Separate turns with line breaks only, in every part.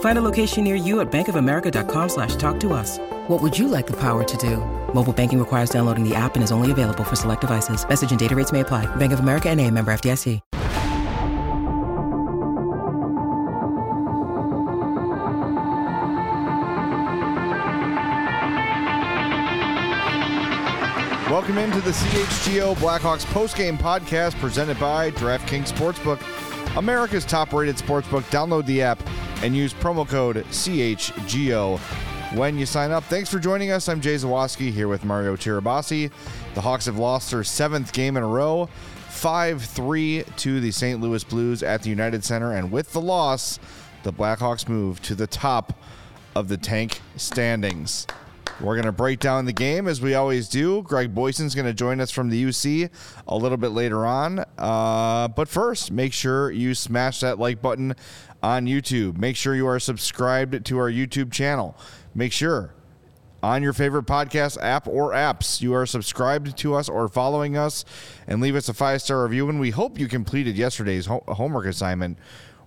Find a location near you at bankofamerica.com slash talk to us. What would you like the power to do? Mobile banking requires downloading the app and is only available for select devices. Message and data rates may apply. Bank of America and a member FDIC.
Welcome into the CHGO Blackhawks postgame podcast presented by DraftKings Sportsbook, America's top-rated sportsbook. Download the app and use promo code CHGO when you sign up. Thanks for joining us. I'm Jay Zawaski here with Mario Tirabassi. The Hawks have lost their seventh game in a row, 5-3 to the St. Louis Blues at the United Center, and with the loss, the Blackhawks move to the top of the tank standings. We're going to break down the game as we always do. Greg Boysen's going to join us from the UC a little bit later on. Uh, but first, make sure you smash that like button on YouTube. Make sure you are subscribed to our YouTube channel. Make sure on your favorite podcast app or apps you are subscribed to us or following us and leave us a five star review. And we hope you completed yesterday's ho- homework assignment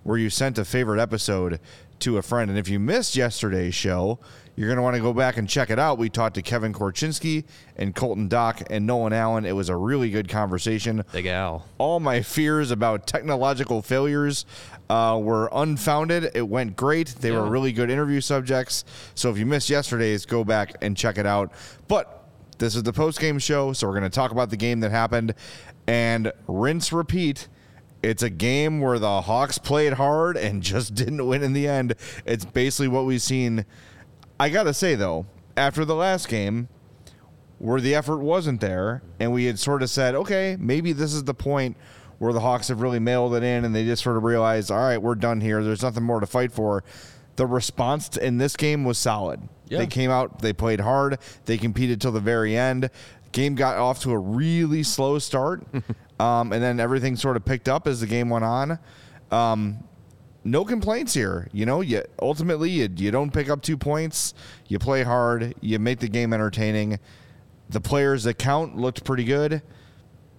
where you sent a favorite episode to a friend. And if you missed yesterday's show, you're going to want to go back and check it out. We talked to Kevin Korchinski and Colton Dach and Nolan Allan. It was a really good conversation.
Big Al.
All my fears about technological failures uh, were unfounded. It went great. They were really good interview subjects. So if you missed yesterday's, go back and check it out. But this is the post game show, so we're going to talk about the game that happened and rinse repeat. It's a game where the Hawks played hard and just didn't win in the end. It's basically what we've seen. I got to say, though, after the last game, where the effort wasn't there, and we had sort of said, okay, maybe this is the point where the Hawks have really mailed it in, and they just sort of realized, all right, we're done here. There's nothing more to fight for. The response in this game was solid.
Yeah.
They came out, they played hard, they competed till the very end. Game got off to a really slow start, um, and then everything sort of picked up as the game went on. Um, no complaints here. You know, you ultimately you, you don't pick up two points. You play hard. You make the game entertaining. The players that count looked pretty good,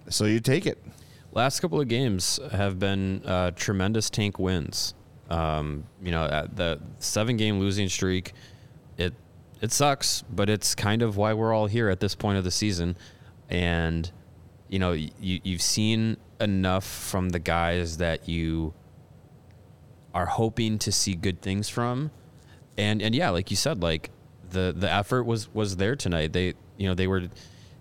so you take it.
Last couple of games have been uh, tremendous tank wins. Um, you know, the seven game losing streak, it it sucks, but it's kind of why we're all here at this point of the season. And you know, you you've seen enough from the guys that you are hoping to see good things from. And and yeah, like you said, like the the effort was was there tonight. They you know they were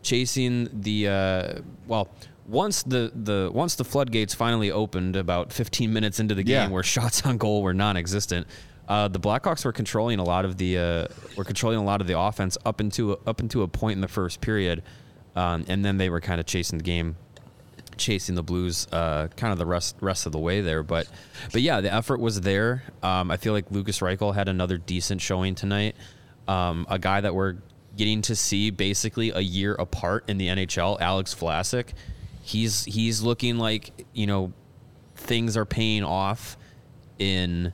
chasing the uh, well once the the once the floodgates finally opened about 15 minutes into the game
Yeah.
where shots on goal were non-existent. Uh, the Blackhawks were controlling a lot of the uh, were controlling a lot of the offense up into up into a point in the first period, um, and then they were kind of chasing the game chasing the Blues uh, kind of the rest rest of the way there. But but yeah, the effort was there. Um, I feel like Lukas Reichel had another decent showing tonight. Um, a guy that we're getting to see basically a year apart in the NHL, Alex Vlasic. He's he's looking like you know things are paying off in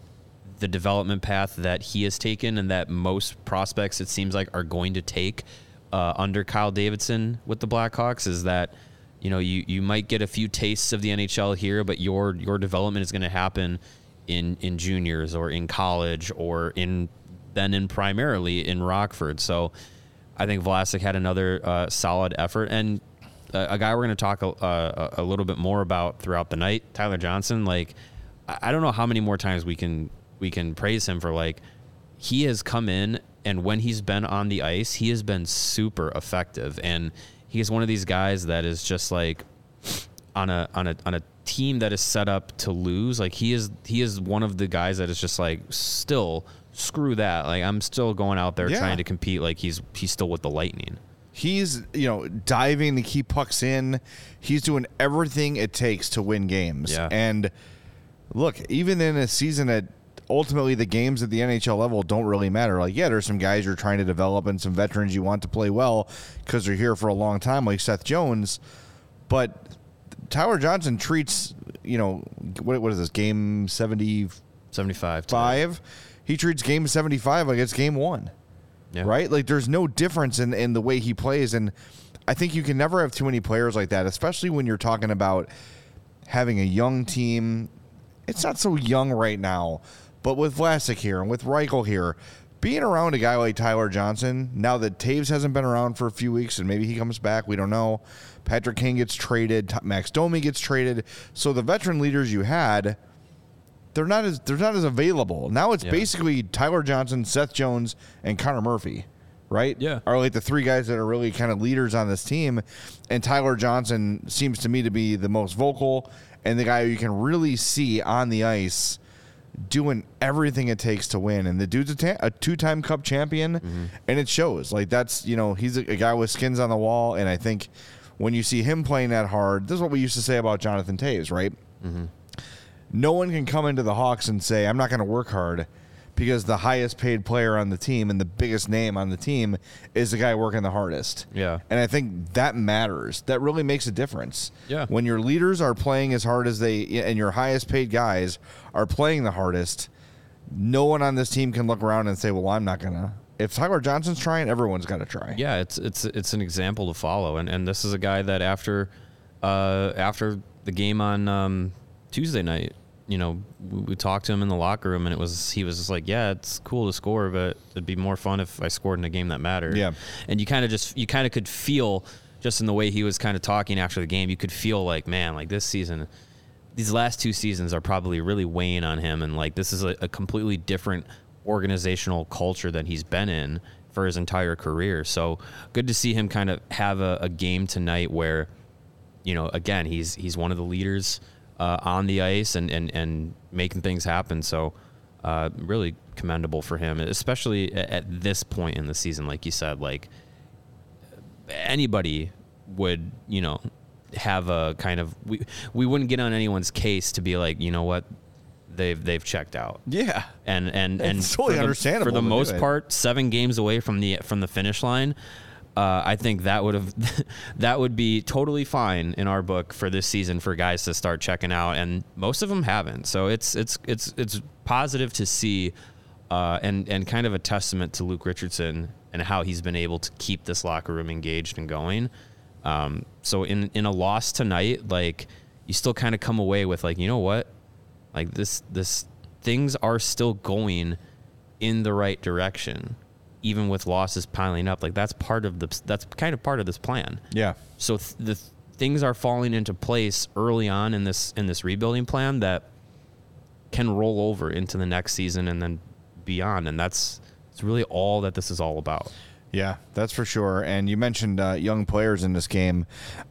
the development path that he has taken and that most prospects it seems like are going to take uh, under Kyle Davidson with the Blackhawks is that you know you you might get a few tastes of the NHL here but your your development is going to happen in in juniors or in college or in then in primarily in Rockford so I think Vlasic had another uh, solid effort and uh, a guy we're going to talk a, a little bit more about throughout the night, Tyler Johnson. Like, I don't know how many more times we can we can praise him for like he has come in and when he's been on the ice, he has been super effective and he is one of these guys that is just like on a on a on a team that is set up to lose, like he is he is one of the guys that is just like still screw that. Like I'm still going out there
Yeah.
trying to compete. Like he's he's still with the Lightning.
He's, you know, diving to keep pucks in. He's doing everything it takes to win games.
Yeah.
And look, even in a season that ultimately the games at the NHL level don't really matter. Like, yeah, there's some guys you're trying to develop and some veterans you want to play well because they're here for a long time, like Seth Jones. But Tyler Johnson treats, you know, what, what is this, game 75?
75. today.
He treats game 75 like it's game one
Yeah.
right? Like there's no difference in, in the way he plays. And I think you can never have too many players like that, especially when you're talking about having a young team. It's not so young right now, but with Vlasic here and with Reichel here, being around a guy like Tyler Johnson, now that Toews hasn't been around for a few weeks and maybe he comes back, we don't know. Patrick Kane gets traded, Max Domi gets traded. So the veteran leaders you had, they're not as they're not as available. Now it's
Yeah.
basically Tyler Johnson, Seth Jones, and Connor Murphy, right?
Yeah.
Are like the three guys that are really kind of leaders on this team. And Tyler Johnson seems to me to be the most vocal and the guy you can really see on the ice doing everything it takes to win. And the dude's a, ta- a two-time Cup champion, mm-hmm. and it shows. Like that's you know he's a, a guy with skins on the wall, and I think when you see him playing that hard, this is what we used to say about Jonathan Toews, right? Mm-hmm. no one can come into the Hawks and say, I'm not going to work hard because the highest paid player on the team and the biggest name on the team is the guy working the hardest.
Yeah.
And I think that matters. That really makes a difference.
Yeah.
When your leaders are playing as hard as they, and your highest paid guys are playing the hardest, no one on this team can look around and say, well, I'm not going to. If Tyler Johnson's trying, everyone's got to try.
Yeah, it's it's it's an example to follow, and and this is a guy that after uh, after the game on um, Tuesday night, you know, we, we talked to him in the locker room, and it was he was just like, yeah, it's cool to score, but it'd be more fun if I scored in a game that mattered.
Yeah.
and you kind of just you kind of could feel just in the way he was kind of talking after the game, you could feel like, man, like this season. These last two seasons are probably really weighing on him, and like this is a, a completely different organizational culture that he's been in for his entire career. So good to see him kind of have a, a game tonight where, you know, again he's he's one of the leaders uh, on the ice and and and making things happen. So uh, really commendable for him, especially at, at this point in the season. Like you said, like anybody would you know have a kind of we we wouldn't get on anyone's case to be like you know what they've they've checked out
Yeah.
and and and
It's totally
for the,
understandable
for the most part seven games away from the from the finish line uh, I think that would have that would be totally fine in our book for this season for guys to start checking out, and most of them haven't. So it's it's it's it's positive to see, uh, and and kind of a testament to Luke Richardson and how he's been able to keep this locker room engaged and going. Um, so in in a loss tonight, like you still kind of come away with like you know what, like this this things are still going in the right direction even with losses piling up like that's part of the that's kind of part of this plan
Yeah.
so th- the th- things are falling into place early on in this in this rebuilding plan that can roll over into the next season and then beyond and that's it's really all that this is all about
Yeah, that's for sure. And you mentioned uh, young players in this game.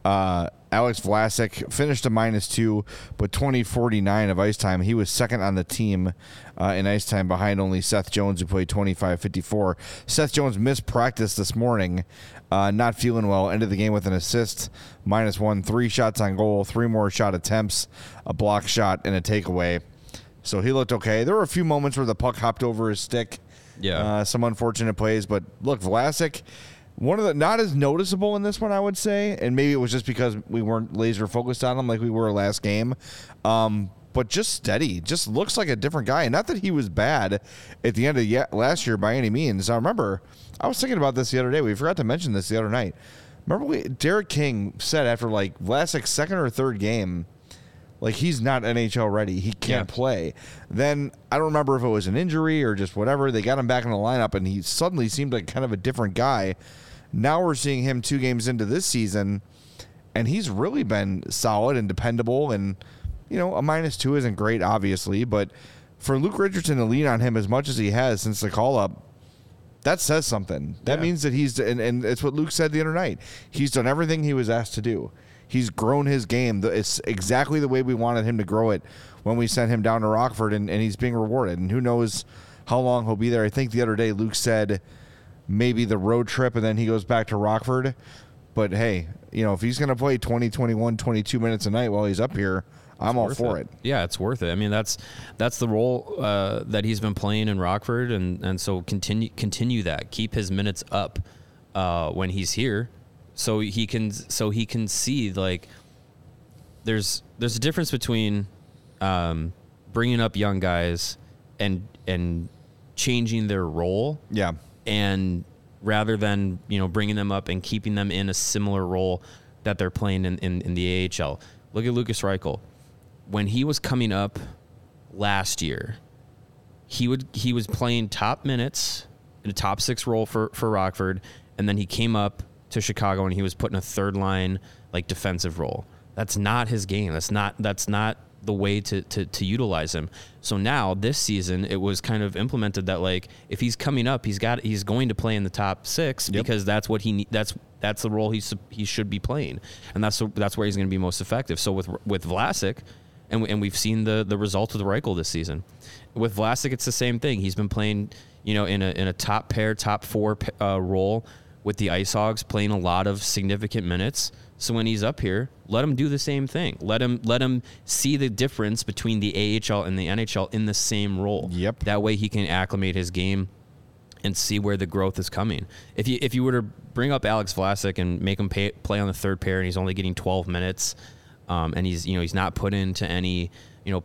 Uh, Alex Vlasic finished a minus two, but 2049 of ice time. He was second on the team uh, in ice time behind only Seth Jones, who played 25 54. Seth Jones missed practice this morning, uh, not feeling well. Ended the game with an assist, minus one, three shots on goal, three more shot attempts, a block shot, and a takeaway. So he looked okay. There were a few moments where the puck hopped over his stick.
Yeah.
Uh, some unfortunate plays, but look, Vlasic, one of the not as noticeable in this one, I would say, and maybe it was just because we weren't laser focused on him like we were last game. Um, but just steady, just looks like a different guy. And not that he was bad at the end of last year by any means. I remember I was thinking about this the other day. We forgot to mention this the other night. Remember, we, Derek King said after like Vlasic's second or third game, like he's not NHL ready. He can't
Yeah.
play. Then I don't remember if it was an injury or just whatever. They got him back in the lineup, and he suddenly seemed like kind of a different guy. Now we're seeing him two games into this season, and he's really been solid and dependable. And you know, a minus two isn't great, obviously, but for Luke Richardson to lean on him as much as he has since the call up, that says something. That
Yeah.
means that he's and, and it's what Luke said the other night. He's done everything he was asked to do. He's grown his game. It's exactly the way we wanted him to grow it when we sent him down to Rockford, and, and he's being rewarded. And who knows how long he'll be there. I think the other day Luke said maybe the road trip, and then he goes back to Rockford. But hey, you know, if he's going to play 20, 21, 22 minutes a night while he's up here, I'm all for it.
Yeah, it's worth it. I mean, that's that's the role uh, that he's been playing in Rockford, and and so continue continue that. Keep his minutes up uh, when he's here, so he can so he can see like there's there's a difference between um, bringing up young guys and and changing their role
Yeah.
and rather than you know bringing them up and keeping them in a similar role that they're playing in, in, in the AHL. Look at Lukas Reichel. When he was coming up last year, he would he was playing top minutes in a top six role for, for Rockford, and then he came up to Chicago and he was put in a third line like defensive role. That's not his game. That's not that's not the way to, to, to utilize him. So now this season it was kind of implemented that like if he's coming up, he's got he's going to play in the top six
Yep.
because that's what he that's that's the role he's he should be playing, and that's that's where he's going to be most effective. So with with Vlasic, and we, and we've seen the the result with Reichel this season. With Vlasic, it's the same thing. He's been playing, you know, in a in a top pair, top four uh, role with the Ice Hogs, playing a lot of significant minutes. So when he's up here, let him do the same thing. Let him let him see the difference between the AHL and the NHL in the same role.
Yep.
That way he can acclimate his game and see where the growth is coming. If you if you were to bring up Alex Vlasic and make him pay, play on the third pair and he's only getting 12 minutes, um, and he's you know he's not put into any you know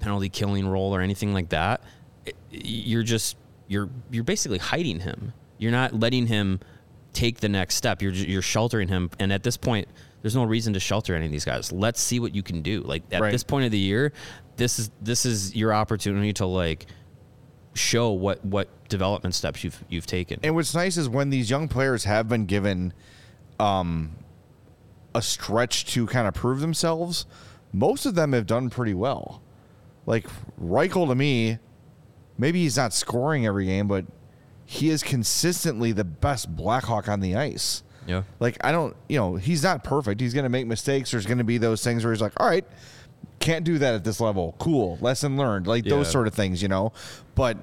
penalty killing role or anything like that, you're just you're you're basically hiding him. You're not letting him take the next step. You're you're sheltering him, and at this point, there's no reason to shelter any of these guys. Let's see what you can do. Like at
Right.
this point of the year, this is this is your opportunity to like show what what development steps you've you've taken.
And what's nice is when these young players have been given um, a stretch to kind of prove themselves, most of them have done pretty well. Like Reichel to me, maybe he's not scoring every game, but he is consistently the best Blackhawk on the ice.
yeah.
Like I don't, you know, he's not perfect. He's going to make mistakes. There's going to be those things where he's like, "All right, can't do that at this level. Cool, lesson learned." Like those sort of things, you know. But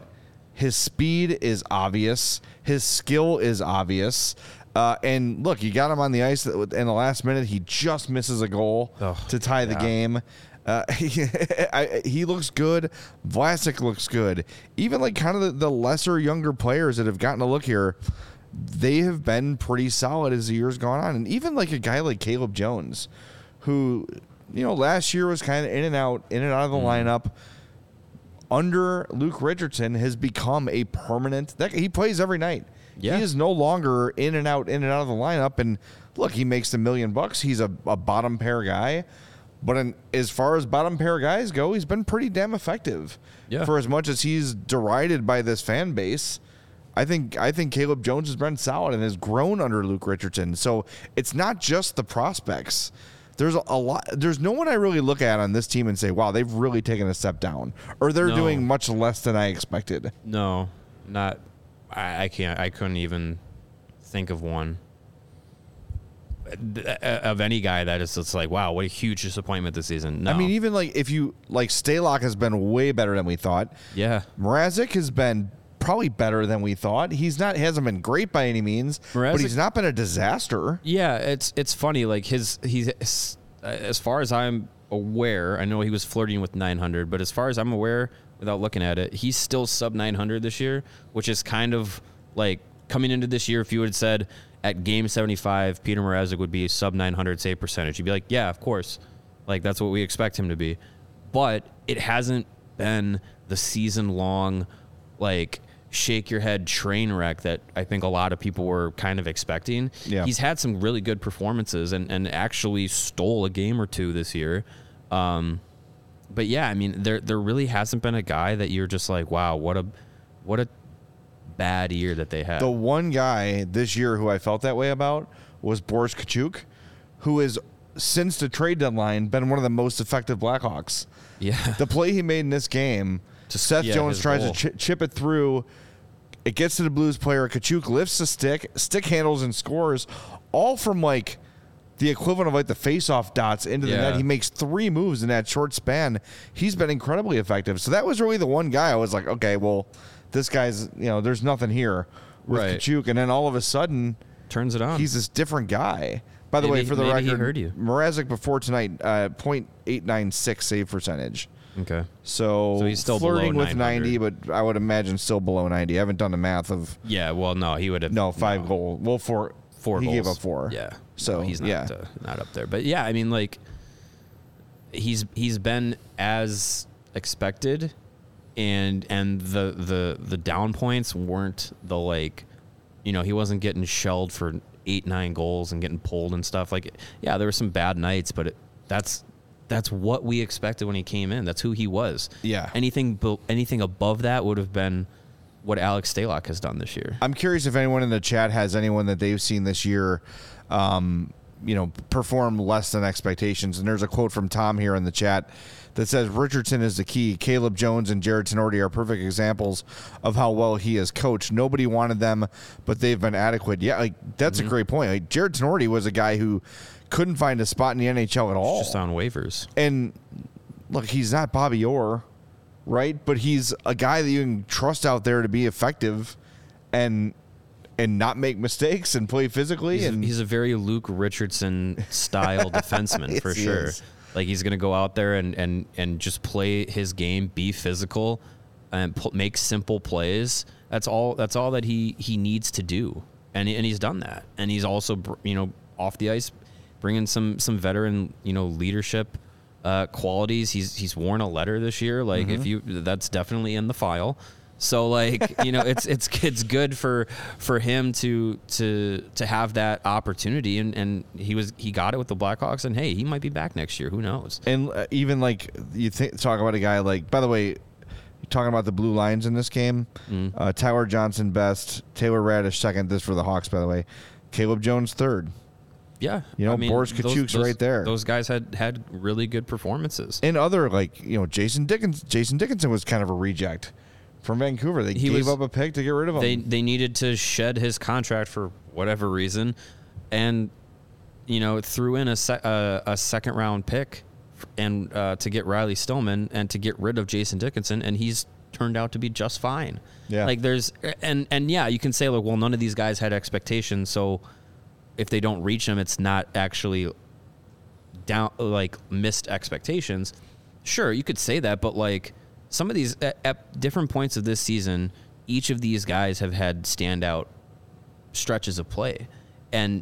his speed is obvious. His skill is obvious. Uh, and look, you got him on the ice in the last minute. He just misses a goal to tie the
yeah.
game. Uh, he, I, he looks good. Vlasic looks good. Even like kind of the, the lesser, younger players that have gotten a look here, they have been pretty solid as the years gone on. And even like a guy like Caleb Jones, who you know last year was kind of in and out, in and out of the lineup. Under Luke Richardson has become a permanent. That he plays every night.
Yeah.
He is no longer in and out, in and out of the lineup. And look, he makes a million bucks. He's a, a bottom pair guy. But in, as far as bottom pair guys go, he's been pretty damn effective.
Yeah.
For as much as he's derided by this fan base, I think I think Caleb Jones has been solid and has grown under Luke Richardson. So it's not just the prospects. There's a, a lot. There's no one I really look at on this team and say, "Wow, they've really taken a step down," or they're
No.
doing much less than I expected.
No, not. I, I can't. I couldn't even think of one of any guy that is just like, wow, what a huge disappointment this season. No.
I mean, even like if you like Stalock has been way better than we thought.
yeah,
Mrazek has been probably better than we thought. He's not hasn't been great by any means, but he's not been a disaster.
yeah. It's it's funny. Like his he's as far as I'm aware, I know he was flirting with 900, but as far as I'm aware, without looking at it, he's still sub 900 this year, which is kind of like coming into this year. If you had said at game 75, Peter Mrazek would be sub 900 save percentage, you'd be like, yeah, of course, like that's what we expect him to be. But it hasn't been the season long, like shake your head train wreck that I think a lot of people were kind of expecting.
Yeah.
He's had some really good performances and, and actually stole a game or two this year. Um, but yeah, I mean, there there really hasn't been a guy that you're just like, wow, what a what a bad year that they had.
The one guy this year who I felt that way about was Boris Katchouk, who has since the trade deadline been one of the most effective Blackhawks.
yeah,
The play he made in this game,
To-
Seth
yeah,
Jones tries
goal.
to chi- chip it through. It gets to the Blues player. Katchouk lifts the stick, stick handles and scores, all from like the equivalent of like the face-off dots into the
Yeah.
net. He makes three moves in that short span. He's been incredibly effective. So that was really the one guy I was like, okay, well, this guy's you know, there's nothing here with
Right.
Katchouk, and then all of a sudden
Turns it on.
he's this different guy. By the way, for the
maybe he
record,
heard you.
Mrazek before tonight, uh, .896 save percentage.
okay.
So,
So he's still below
flirting with 90, but I would imagine still below 90. I haven't done the math of
Yeah. Well, no, he would have.
no five goal. Well, four.
four
He
goals.
gave up four.
Yeah.
So,
No, he's not
yeah.
uh, not up there. But yeah, I mean like he's he's been as expected and and the the the down points weren't the like you know, he wasn't getting shelled for 8 9 goals and getting pulled and stuff like yeah, there were some bad nights, but it, that's that's what we expected when he came in. That's who he was.
Yeah.
Anything anything above that would have been what Alex Stalock has done this year.
I'm curious if anyone in the chat has anyone that they've seen this year, um, you know, perform less than expectations. And there's a quote from Tom here in the chat that says Richardson is the key. Caleb Jones and Jarred Tinordi are perfect examples of how well he has coached. Nobody wanted them, but they've been adequate. Yeah, like that's
Mm-hmm.
a great point. Like Jarred Tinordi was a guy who couldn't find a spot in the NHL at all.
Just on waivers.
and look, he's not Bobby Orr, right? But he's a guy that you can trust out there to be effective and and not make mistakes and play physically
He's,
and
a, he's a very Luke Richardson style defenseman for sure.
is.
Like he's gonna go out there and and and just play his game, be physical, and pu- make simple plays. That's all. That's all that he he needs to do, and and he's done that. And he's also br- you know off the ice, bringing some some veteran you know leadership uh, qualities. He's he's worn a letter this year. Like
Mm-hmm.
if you that's definitely in the file. So like you know it's it's it's good for for him to to to have that opportunity. And and he was he got it with the Blackhawks and hey he might be back next year. Who knows?
And uh, even like you think talk about a guy like by the way talking about the blue lines in this game
Mm-hmm.
uh, Tyler Johnson best Taylor Raddysh second. This for the Hawks by the way. Caleb Jones third.
Yeah.
You know, Boris
those- Katchouk's
right there.
those guys had had really good performances.
And other like you know Jason Dickens Jason Dickinson was kind of a reject from Vancouver they
He
gave
was-
up a pick to get rid of him
they they needed to shed his contract for whatever reason, and you know threw in a uh, a second round pick, and uh, to get Riley Stillman and to get rid of Jason Dickinson, and he's turned out to be just fine.
Yeah.
like there's and and yeah, you can say like, well, none of these guys had expectations, so if they don't reach them, it's not actually down like missed expectations. Sure, you could say that, but like some of these at, at different points of this season, each of these guys have had standout stretches of play, and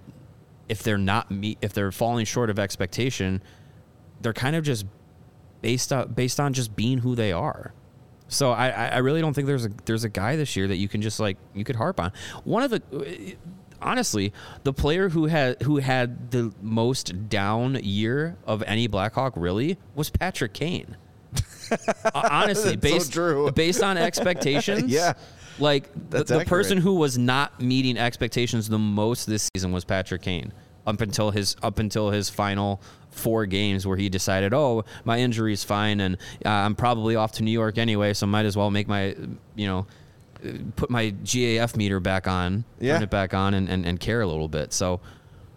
if they're not meet, if they're falling short of expectation, they're kind of just based on based on just being who they are. So I, I I really don't think there's a there's a guy this year that you can just like you could harp on. One of the uh, honestly, the player who had who had the most down year of any Blackhawk really was Patrick Kane. Honestly,
That's so
based based on expectations,
Yeah.
like the, the person who was not meeting expectations the most this season was Patrick Kane. Up until his up until his final four games, where he decided, "Oh, my injury is fine, and uh, I'm probably off to New York anyway, so might as well make my, you know, put my GAF meter back on,
Yeah.
turn it back on, and, and, and care a little bit." So,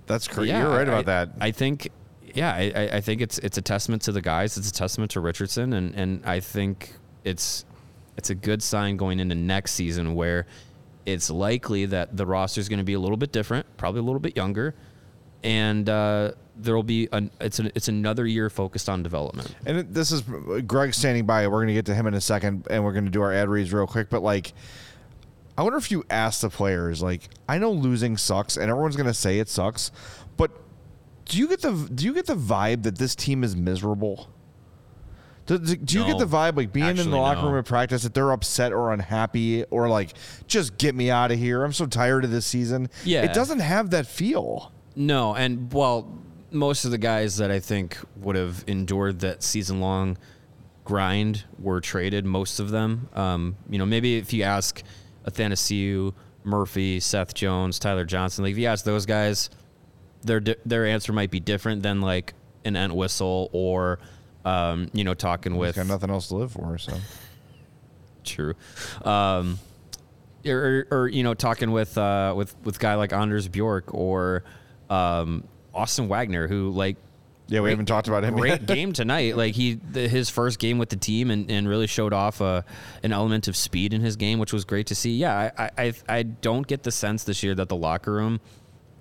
that's crazy
yeah,
you're right
I-
about that
I think, yeah, I, I- think it's it's a testament to the guys. It's a testament to Richardson, and and I think it's it's a good sign going into next season where it's likely that the roster is going to be a little bit different, probably a little bit younger, and uh, there will be an it's an, it's another year focused on development.
And this is Greg standing by. We're going to get to him in a second, and we're going to do our ad reads real quick. But like, I wonder if you ask the players, like, I know losing sucks, and everyone's going to say it sucks, do you get the do you get the vibe that this team is miserable? Do, do do you get the vibe like being in the locker
no.
room at practice that they're upset or unhappy or like just get me out of here? I'm so tired of this season.
Yeah.
it doesn't have that feel.
No, and well, most of the guys that I think would have endured that season long grind were traded. Most of them, um, you know, maybe if you ask Athanasiu, Murphy, Seth Jones, Tyler Johnson, like if you ask those guys, their their answer might be different than like an Entwistle or, um, you know, talking with
Got nothing else to live for. So
True. Um, or, or, or, you know, talking with uh, with with guy like Anders Bjork or um, Austin Wagner, who like
Yeah, we haven't talked about him
great
yet.
game tonight. Like he, the, his first game with the team, and, and really showed off uh, an element of speed in his game, which was great to see. Yeah, I, I I don't get the sense this year that the locker room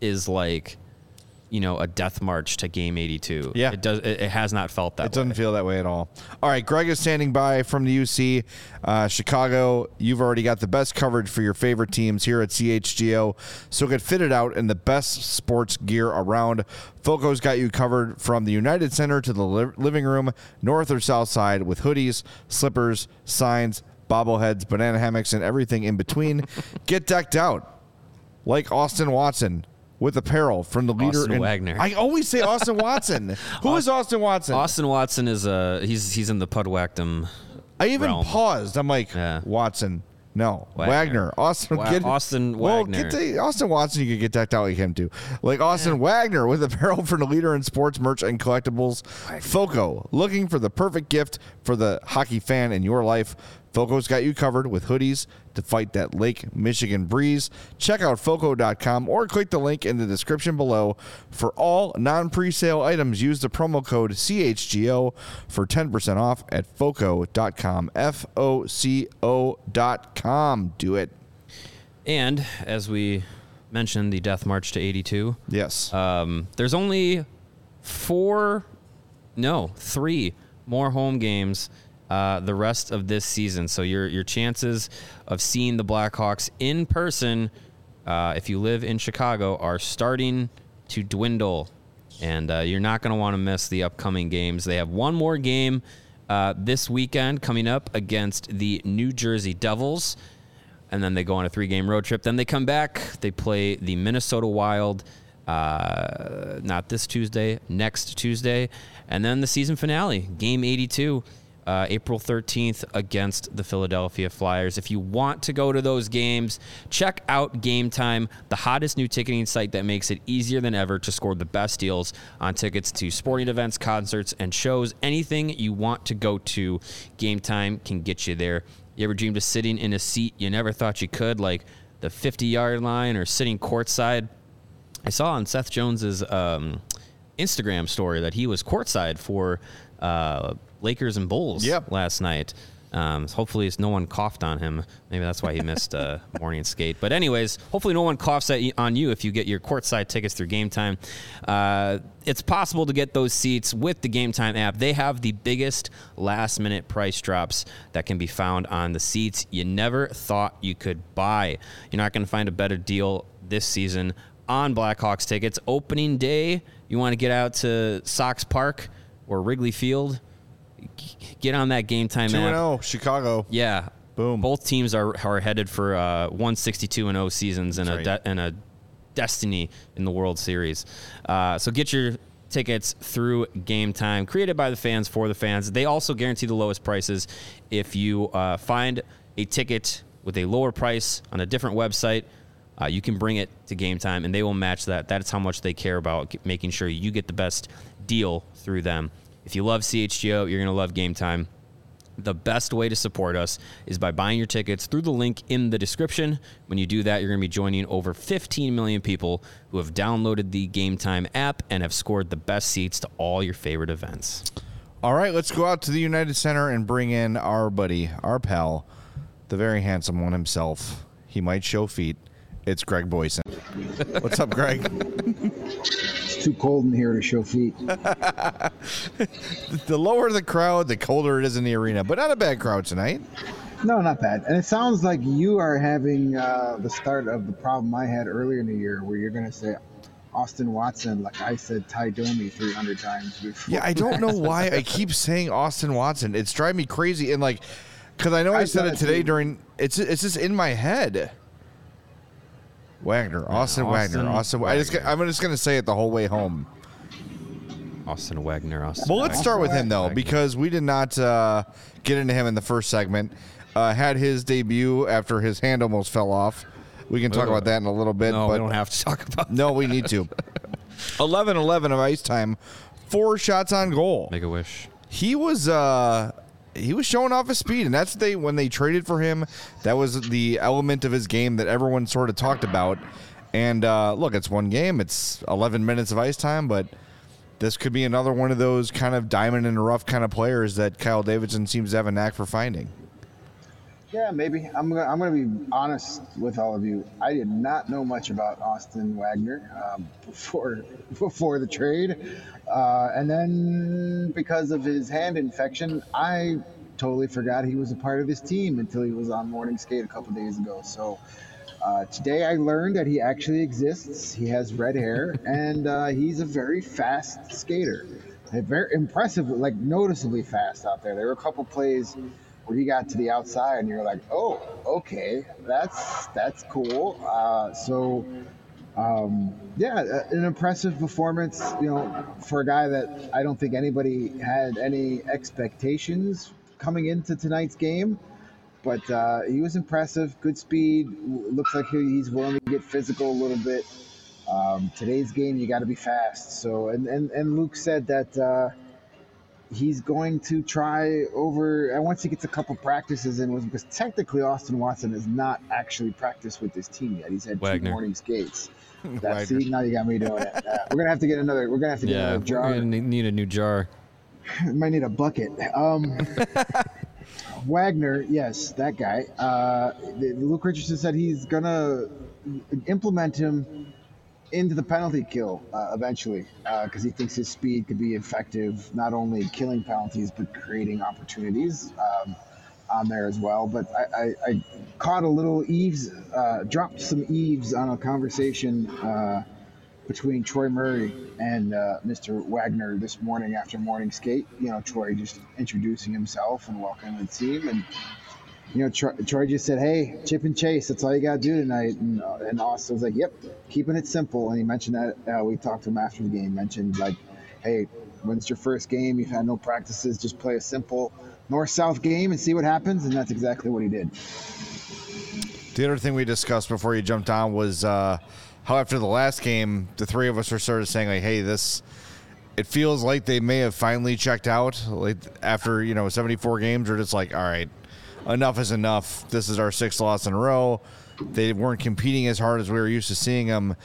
is like, you know, a death march to game eighty two.
Yeah.
it does. It, it has not felt that.
It doesn't feel that way at all. All right, Greg is standing by from the UC. Uh, Chicago, you've already got the best coverage for your favorite teams here at CHGO. So get fitted out in the best sports gear around. Foco's got you covered from the United Center to the li- living room, north or south side, with hoodies, slippers, signs, bobbleheads, banana hammocks, and everything in between. get decked out like Austin Watson. With apparel from the leader
Austin
in
Wagner.
I always say Austin Watson. Who is Austin Watson?
Austin Watson is uh he's he's in the Pudwactum.
I even
realm.
paused. I'm like,
Yeah.
Watson. No, Wagner.
Wagner.
Austin.
Wa-
get,
Austin
well,
Wagner.
Get the, Austin Watson. You could get decked out like him too. Like Austin Wagner with apparel for the leader in sports merch and collectibles. Foco looking for the perfect gift for the hockey fan in your life. Foco's got you covered with hoodies to fight that Lake Michigan breeze. Check out Foco.com or click the link in the description below. For all non presale items, use the promo code CHGO for 10% off at Foco.com. F O C O.com. Do it.
And as we mentioned, the death march to eighty two.
Yes.
Um, there's only four, no, three more home games uh, the rest of this season. So your your chances of seeing the Blackhawks in person, uh, if you live in Chicago, are starting to dwindle, and uh, you're not going to want to miss the upcoming games. They have one more game uh, this weekend coming up against the New Jersey Devils and then they go on a three game road trip. Then they come back. They play the Minnesota Wild, uh, not this Tuesday, next Tuesday. And then the season finale, game 82, uh, April 13th against the Philadelphia Flyers. If you want to go to those games, check out Game Time, the hottest new ticketing site that makes it easier than ever to score the best deals on tickets to sporting events, concerts, and shows. Anything you want to go to, Game Time can get you there. You ever dreamed of sitting in a seat you never thought you could, like the 50 yard line or sitting courtside? I saw on Seth Jones's um, Instagram story that he was courtside for uh, Lakers and Bulls
Yep.
last night. Um, so hopefully, no one coughed on him. Maybe that's why he missed uh, morning skate. But anyways, hopefully, no one coughs at on you if you get your courtside tickets through Game Time. Uh, it's possible to get those seats with the Game Time app. They have the biggest last minute price drops that can be found on the seats you never thought you could buy. You're not going to find a better deal this season on Blackhawks tickets. Opening day, you want to get out to Sox Park or Wrigley Field, get on that Game Time
2
app.
0, Chicago.
Yeah.
Boom.
Both teams are, are headed for uh, 162 and 0 seasons and a
That's
de- and a destiny in the World Series. Uh, so get your tickets through Game Time, created by the fans for the fans. They also guarantee the lowest prices. If you uh, find a ticket with a lower price on a different website, uh, you can bring it to Game Time, and they will match that. That is how much they care about making sure you get the best deal through them. If you love CHGO, you're going to love Game Time. The best way to support us is by buying your tickets through the link in the description. When you do that, you're going to be joining over 15 million people who have downloaded the Game Time app and have scored the best seats to all your favorite events.
All right, let's go out to the United Center and bring in our buddy, our pal, the very handsome one himself. He might show feet. It's Greg Boysen. What's up, Greg?
Too cold in here to show feet.
The lower the crowd, the colder it is in the arena, but not a bad crowd tonight.
No, not bad. And it sounds like you are having uh, the start of the problem I had earlier in the year, where you're going to say Austin Watson, like I said Ty Domi 300 times before.
Yeah, I don't know why I keep saying Austin Watson. It's driving me crazy, and like, because I know I,
I
said it today during. It's it's just in my head. Wagner, Austin, Wagner,
Austin
Austin. I just,
Wagner.
I'm just gonna say it the whole way home.
Austin Wagner. Austin
Well, let's
Wagner.
start with him though,
Wagner.
because we did not uh, get into him in the first segment. Uh, had his debut after his hand almost fell off. We can talk about that in a little bit.
No,
but
we don't have to talk about
no, we need to. 11-11 of ice time, four shots on goal.
Make a wish.
He was uh, he was showing off his speed, and that's they when they traded for him. That was the element of his game that everyone sort of talked about. And uh, look, it's one game. It's 11 minutes of ice time, but this could be another one of those kind of diamond in the rough kind of players that Kyle Davidson seems to have a knack for finding.
Yeah, maybe. I'm gonna I'm gonna be honest with all of you. I did not know much about Austin Wagner um, before before the trade, uh, and then because of his hand infection, I totally forgot he was a part of his team until he was on morning skate a couple days ago. So. Uh, today I learned that he actually exists. He has red hair, and uh, he's a very fast skater. Very impressive, like noticeably fast out there. There were a couple plays where he got to the outside and you're like, oh, okay, that's that's cool. Uh, so, um, yeah, an impressive performance. You know, for a guy that I don't think anybody had any expectations coming into tonight's game. But uh, he was impressive, good speed. Looks like he's willing to get physical a little bit. Um, today's game, you got to be fast. So, and, and, and Luke said that uh, he's going to try over and once he gets a couple practices in was because technically Austin Watson has not actually practiced with this team yet. He's had Wagner. two morning skates. That's see, now you got me doing it. Uh, we're gonna have to get another. We're gonna have to get
yeah,
another jar.
We're gonna need a new jar.
Might need a bucket. Um, Wagner, yes, that guy. Uh, Luke Richardson said he's gonna implement him into the penalty kill uh, eventually because uh, he thinks his speed could be effective not only killing penalties but creating opportunities um, on there as well. But I, I, I caught a little eaves, uh, dropped some eaves on a conversation uh, between Troy Murray and uh, Mr. Wagner this morning after morning skate. You know, Troy just introducing himself and welcoming the team and you know, Troy, Troy, just said, "Hey, chip and chase. That's all you got to do tonight." And, uh, and Austin was like, "Yep, keeping it simple." And he mentioned that uh, we talked to him after the game. Mentioned like, "Hey, when it's your first game, you've had no practices. Just play a simple north-south game and see what happens." And that's exactly what he did.
The other thing we discussed before you jumped on was uh, how after the last game, the three of us were sort of saying like, "Hey, this." It feels like they may have finally checked out, like after you know 74 games. Or just like, all right, enough is enough. This is our sixth loss in a row. They weren't competing as hard as we were used to seeing them.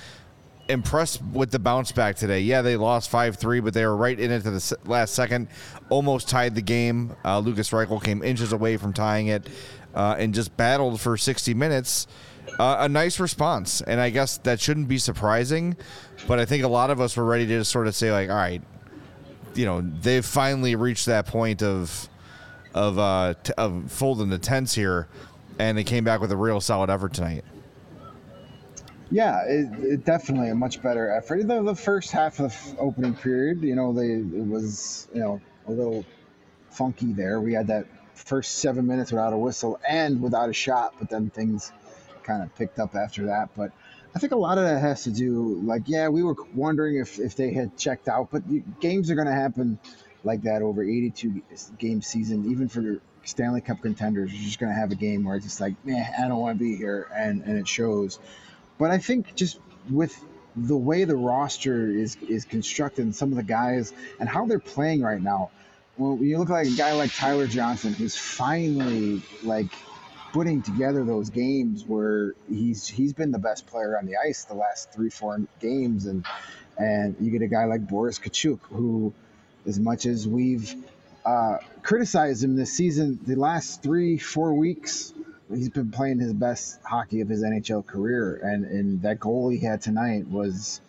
Impressed with the bounce back today. Yeah, they lost 5 3, but they were right in it to the last second. Almost tied the game. Uh, Lukas Reichel came inches away from tying it uh, and just battled for 60 minutes. Uh, a nice response. And I guess that shouldn't be surprising, but I think a lot of us were ready to just sort of say, like, all right, you know, they've finally reached that point of of uh, t- of folding the tents here, and they came back with a real solid effort tonight.
Yeah, it, it definitely a much better effort. The, the first half of the opening period, you know, they it was you know a little funky there. We had that first seven minutes without a whistle and without a shot, but then things kind of picked up after that. But I think a lot of that has to do, like, yeah, we were wondering if, if they had checked out, but games are going to happen like that over 82 game season, even for Stanley Cup contenders, you're just going to have a game where it's just like, man, I don't want to be here, and and it shows. But I think just with the way the roster is is constructed, and some of the guys and how they're playing right now, when you look like a guy like Tyler Johnson, who's finally like putting together those games where he's he's been the best player on the ice the last three four games, and and you get a guy like Boris Katchouk who as much as we've uh, criticized him this season, the last three, four weeks, he's been playing his best hockey of his NHL career, and and that goal he had tonight was,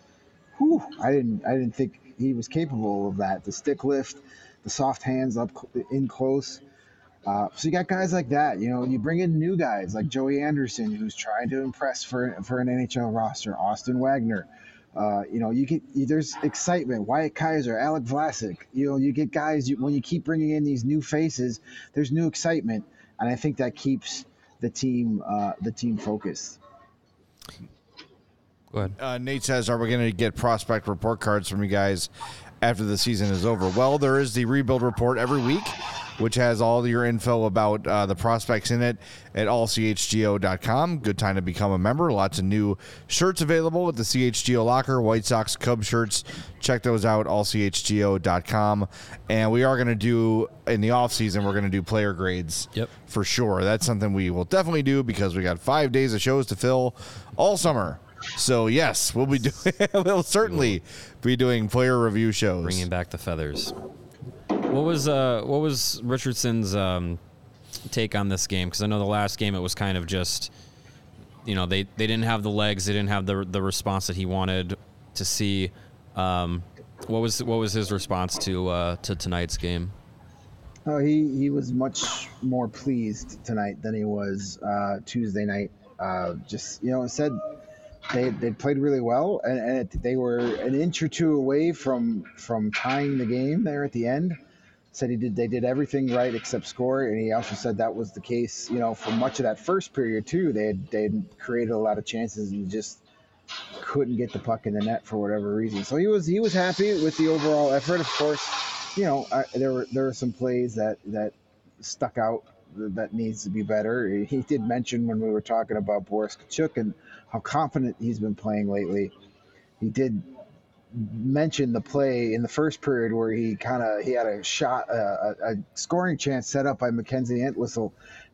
whew, I didn't I didn't think he was capable of that. The stick lift, the soft hands up in close. Uh, so you got guys like that. You know, you bring in new guys like Joey Anderson, who's trying to impress for for an NHL roster. Austin Wagner, uh, you know, you get there's excitement. Wyatt Kaiser, Alec Vlasic. You know, you get guys you, when you keep bringing in these new faces. There's new excitement, and I think that keeps the team uh, the team focused.
Go ahead. Uh, Nate says, "Are we going to get prospect report cards from you guys after the season is over?" Well, there is the rebuild report every week which has all your info about uh, the prospects in it at allchgo.com. Good time to become a member. Lots of new shirts available at the CHGO locker, White Sox, Cub shirts. Check those out, allchgo.com. And we are going to do, in the offseason, we're going to do player grades.
Yep.
For sure. That's something we will definitely do because we got five days of shows to fill all summer. So yes, we'll be doing. we'll certainly be doing player review shows.
bringing back the feathers. What was uh what was Richardson's um, take on this game? Because I know the last game it was kind of just, you know, they they didn't have the legs, they didn't have the the response that he wanted to see. Um, what was what was his response to uh, to tonight's game?
Oh, he, he was much more pleased tonight than he was uh, Tuesday night. Uh, just you know, said they they played really well, and, and it, they were an inch or two away from from tying the game there at the end. Said he did they did everything right except score, and he also said that was the case. You know, for much of that first period too, they had, they had created a lot of chances and just couldn't get the puck in the net for whatever reason. So he was he was happy with the overall effort. Of course, you know I, there were there were some plays that that stuck out that needs to be better. He did mention when we were talking about Boris Katchouk and how confident he's been playing lately. He did mention the play in the first period where he kind of he had a shot a, a, scoring chance set up by Mackenzie Entwistle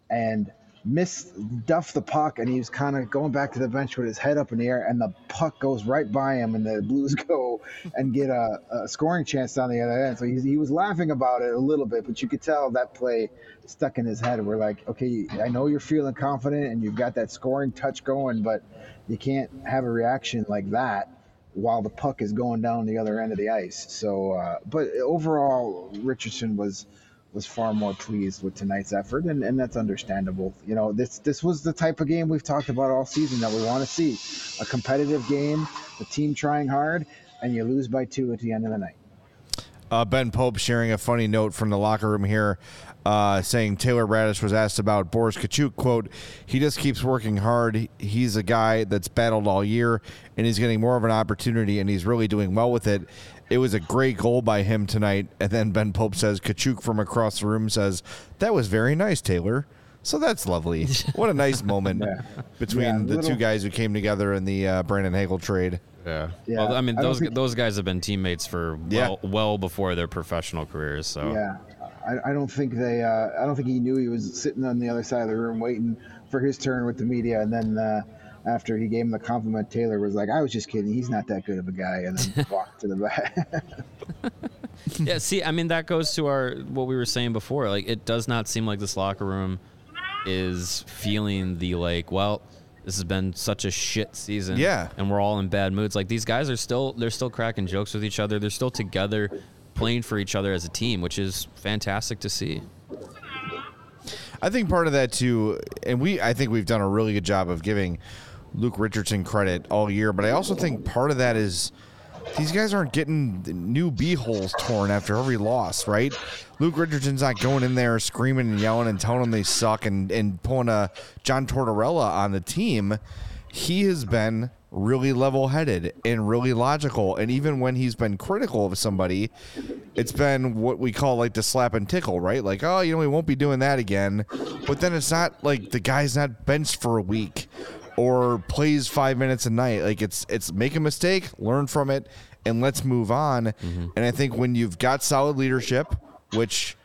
and missed duff the puck and he was kind of going back to the bench with his head up in the air and the puck goes right by him and the blues go and get a, a scoring chance down the other end. So he, he was laughing about it a little bit but you could tell that play stuck in his head. We're like okay i know you're feeling confident and you've got that scoring touch going but you can't have a reaction like that while the puck is going down the other end of the ice. So uh, but overall richardson was was far more pleased with tonight's effort, and, and that's understandable. You know, this this was the type of game we've talked about all season that we want to see: a competitive game, the team trying hard, and you lose by two at the end of the night.
Uh, ben Pope sharing a funny note from the locker room here, uh, saying Taylor Raddysh was asked about Boris Katchouk. Quote: He just keeps working hard. He's a guy that's battled all year, and he's getting more of an opportunity, and he's really doing well with it. It was a great goal by him tonight. And then Ben Pope says, Katchouk from across the room says, That was very nice, Taylor. So that's lovely. What a nice moment
Yeah.
between
Yeah,
the
little-
two guys who came together in the uh, Brandon Hagel trade.
Yeah.
Yeah,
Well, I mean,
I
those
think-
those guys have been teammates for
Yeah.
well, well before their professional careers. So
Yeah, I, I don't think they. Uh, I don't think he knew he was sitting on the other side of the room waiting for his turn with the media, and then. Uh, after he gave him the compliment, Taylor was like, "I was just kidding. He's not that good of a guy," and then walked to the back.
yeah. See, I mean, that goes to our what we were saying before. Like, it does not seem like this locker room is feeling the like, well, this has been such a shit season.
Yeah.
and we're all in bad moods. Like these guys are still they're still cracking jokes with each other. They're still together, playing for each other as a team, which is fantastic to see.
I think part of that too, and we I think we've done a really good job of giving Luke Richardson credit all year, but I also think part of that is these guys aren't getting new b holes torn after every loss, right? Luke Richardson's not going in there screaming and yelling and telling them they suck and, and pulling a John Tortorella on the team. He has been really level headed and really logical. And even when he's been critical of somebody, it's been what we call like the slap and tickle, right? Like, oh, you know, we won't be doing that again. But then it's not like the guy's not benched for a week or plays five minutes a night. Like it's it's make a mistake, learn from it, and let's move on. Mm-hmm. And I think when you've got solid leadership, which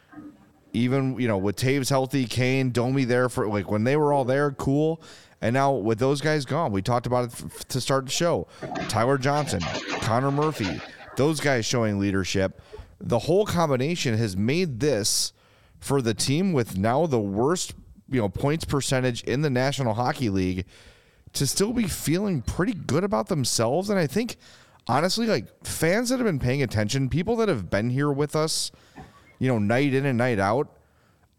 even you know with Toews healthy, Kane, Domi there for like when they were all there, cool. And now with those guys gone, we talked about it f- to start the show. Tyler Johnson, Connor Murphy, those guys showing leadership. The whole combination has made this for the team with now the worst, you know, points percentage in the National Hockey League to still be feeling pretty good about themselves. And I think honestly, like fans that have been paying attention, people that have been here with us, you know, night in and night out,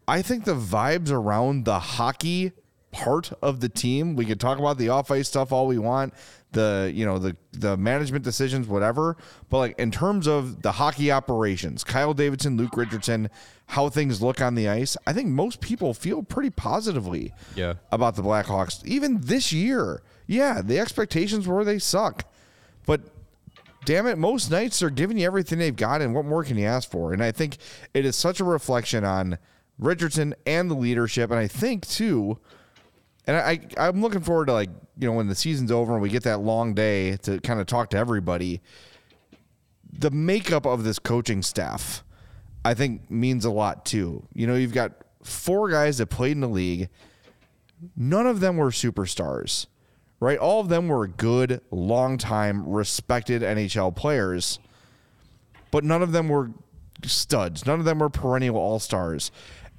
I think the vibes around the hockey part of the team, we could talk about the off ice stuff all we want, the you know, the the management decisions, whatever. But like in terms of the hockey operations, Kyle Davidson, Luke Richardson, how things look on the ice, I think most people feel pretty positively
Yeah.
about the Blackhawks. Even this year. Yeah, the expectations were they suck. But damn it, most nights they're giving you everything they've got, and what more can you ask for? And I think it is such a reflection on Richardson and the leadership, and I think too. And I, I'm looking forward to like you know when the season's over and we get that long day to kind of talk to everybody. The makeup of this coaching staff, I think, means a lot too. You know, you've got four guys that played in the league. None of them were superstars right? All of them were good, long-time, respected NHL players, but none of them were studs. None of them were perennial all-stars.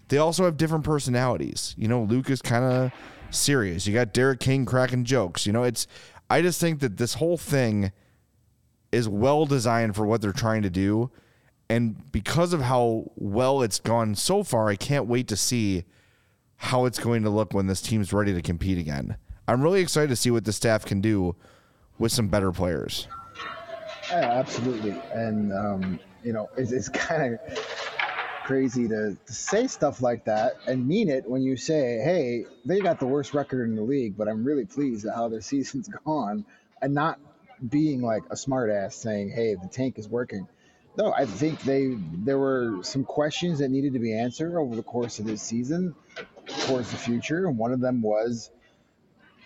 They also have different personalities. You know, Luke is kind of serious. You got Derek King cracking jokes. You know, it's I just think that this whole thing is well designed for what they're trying to do. And because of how well it's gone so far, I can't wait to see how it's going to look when this team's ready to compete again. I'm really excited to see what the staff can do with some better players.
Yeah, absolutely. And, um, you know, it's, it's kind of crazy to, to say stuff like that and mean it when you say, hey, they got the worst record in the league, but I'm really pleased at how their season's gone and not being like a smartass saying, hey, the tank is working. No, I think they there were some questions that needed to be answered over the course of this season towards the future, and one of them was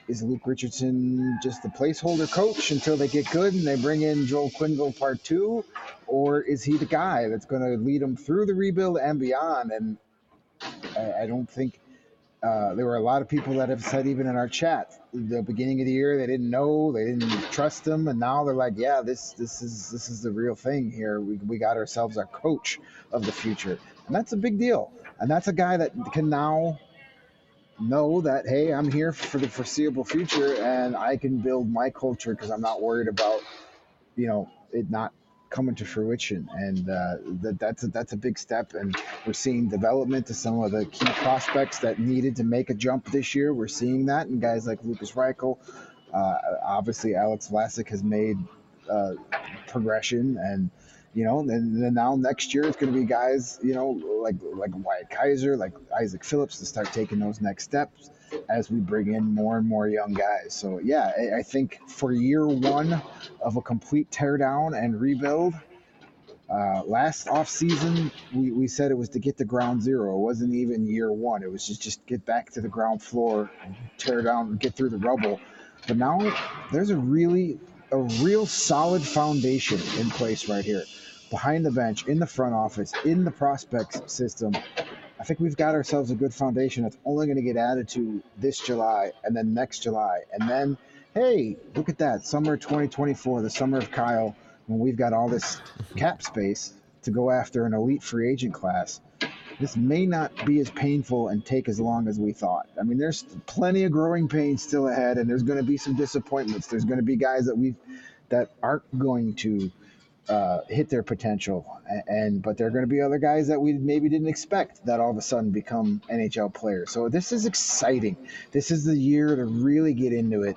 is Luke Richardson just the placeholder coach until they get good and they bring in Joel Quenneville part two, or is he the guy that's going to lead them through the rebuild and beyond? And I, I don't think uh, there were a lot of people that have said even in our chat the beginning of the year they didn't know they didn't trust him and now they're like yeah this this is this is the real thing here. We, we got ourselves our coach of the future. And that's a big deal. And that's a guy that can now know that hey i'm here for the foreseeable future and i can build my culture because i'm not worried about you know it not coming to fruition. And uh, that that's a, that's a big step and we're seeing development to some of the key prospects that needed to make a jump this year. We're seeing that and guys like Lukas Reichel. Uh, obviously Alex Vlasic has made uh, progression and you know and then now next year it's going to be guys you know like like Wyatt Kaiser like Isaac Phillips to start taking those next steps as we bring in more and more young guys. So yeah, I, I think for year one of a complete teardown and rebuild, uh, last off season we, we said it was to get to ground zero. It wasn't even year one. It was just just get back to the ground floor, tear down, get through the rubble. But now there's a really a real solid foundation in place right here, behind the bench, in the front office, in the prospects system, I think we've got ourselves a good foundation that's only going to get added to this July and then next July. And then, hey, look at that. Summer 2024, the summer of Kyle, when we've got all this cap space to go after an elite free agent class. This may not be as painful and take as long as we thought. I mean, there's plenty of growing pains still ahead, and there's going to be some disappointments. There's going to be guys that we that aren't going to uh, hit their potential, and, and but there are going to be other guys that we maybe didn't expect that all of a sudden become NHL players. So this is exciting. This is the year to really get into it,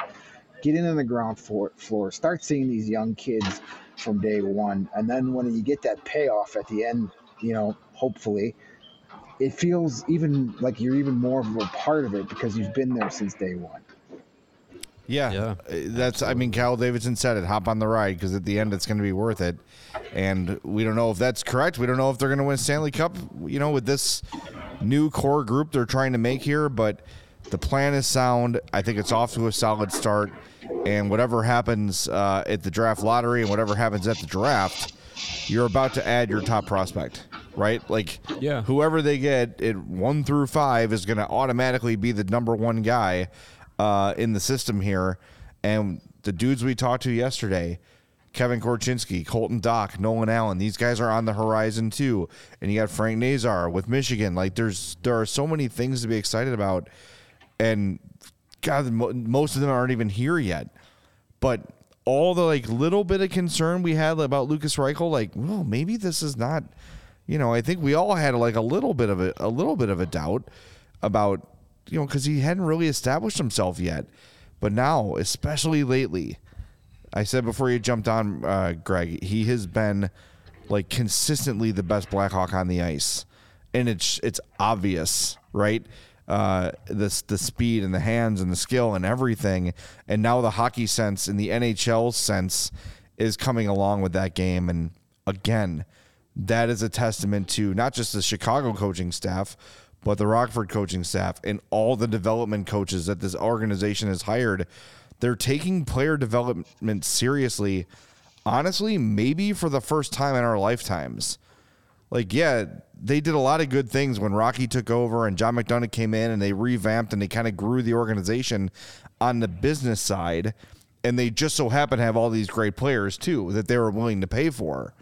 get in on the ground floor, floor, start seeing these young kids from day one, and then when you get that payoff at the end, you know, hopefully. It feels even like you're even more of a part of it because you've been there since day one.
Yeah,
Yeah,
Uh, that's. I mean, Kyle Davidson said it. Hop on the ride because at the end it's going to be worth it. And we don't know if that's correct. We don't know if they're going to win Stanley Cup. You know, with this new core group they're trying to make here, but the plan is sound. I think it's off to a solid start. And whatever happens uh, at the draft lottery and whatever happens at the draft, you're about to add your top prospect, right? Like,
Yeah.
whoever they get at one through five is going to automatically be the number one guy uh, in the system here. And the dudes we talked to yesterday, Kevin Korchinski, Colton Dach, Nolan Allan, these guys are on the horizon too. And you got Frank Nazar with Michigan. Like there's there are so many things to be excited about, and God, most of them aren't even here yet. But all the like little bit of concern we had about Lukas Reichel, like, well, maybe this is not. You know, I think we all had like a little bit of a, a little bit of a doubt about you know because he hadn't really established himself yet. But now, especially lately, I said before you jumped on, uh, Greg, he has been like consistently the best Blackhawk on the ice, and it's it's obvious, right? Uh, the the speed and the hands and the skill and everything, and now the hockey sense and the NHL sense is coming along with that game. And again, that is a testament to not just the Chicago coaching staff, but the Rockford coaching staff and all the development coaches that this organization has hired. They're taking player development seriously. Honestly, maybe for the first time in our lifetimes. like yeah, they did a lot of good things when Rocky took over and John McDonough came in and they revamped and they kind of grew the organization on the business side. And they just so happen to have all these great players too that they were willing to pay for.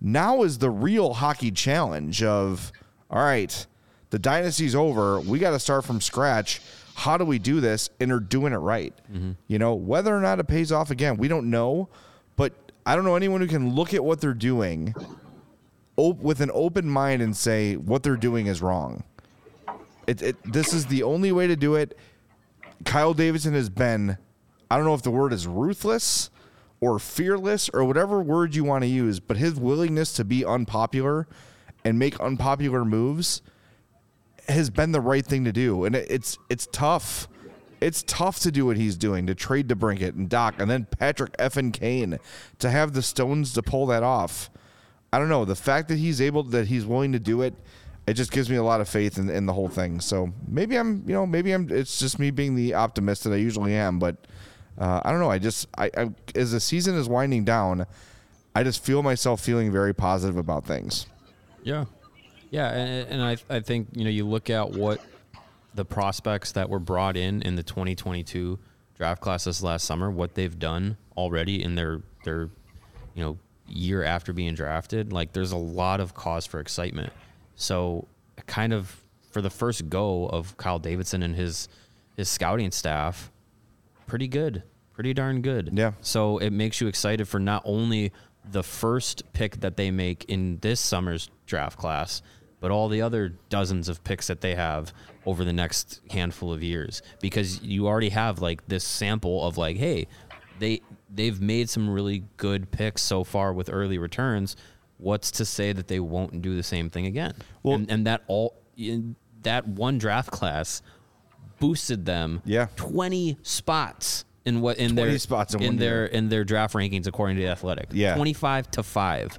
Now is the real hockey challenge of all right, the dynasty's over. We got to start from scratch. How do we do this? And are doing it right. Mm-hmm. You know, whether or not it pays off again, we don't know. But I don't know anyone who can look at what they're doing op- with an open mind and say what they're doing is wrong. It, it this is the only way to do it. Kyle Davidson has been, I don't know if the word is ruthless or fearless or whatever word you want to use, but his willingness to be unpopular and make unpopular moves has been the right thing to do. And it's it's tough. It's tough to do what he's doing to trade DeBrincat and Dach and then Patrick Effin Kane to have the stones to pull that off. I don't know. The fact that he's able that he's willing to do it, it just gives me a lot of faith in, in the whole thing. So maybe I'm, you know, maybe I'm. It's just me being the optimist that I usually am. But uh, I don't know. I just, I, I, as the season is winding down, I just feel myself feeling very positive about things.
Yeah, yeah, and, and I I think you know you look at what the prospects that were brought in in the 2022 draft class this last summer, what they've done already in their their you know year after being drafted. Like there's a lot of cause for excitement. So kind of for the first go of Kyle Davidson and his his scouting staff, pretty good, pretty darn good.
Yeah.
So it makes you excited for not only the first pick that they make in this summer's draft class, but all the other dozens of picks that they have over the next handful of years because you already have like this sample of like hey they they've made some really good picks so far with early returns what's to say that they won't do the same thing again
Well-
and, and that all in that one draft class boosted them
Yeah.
20 spots in what in their
spots in one
their in their draft rankings according to the athletic
Yeah.
25 to 5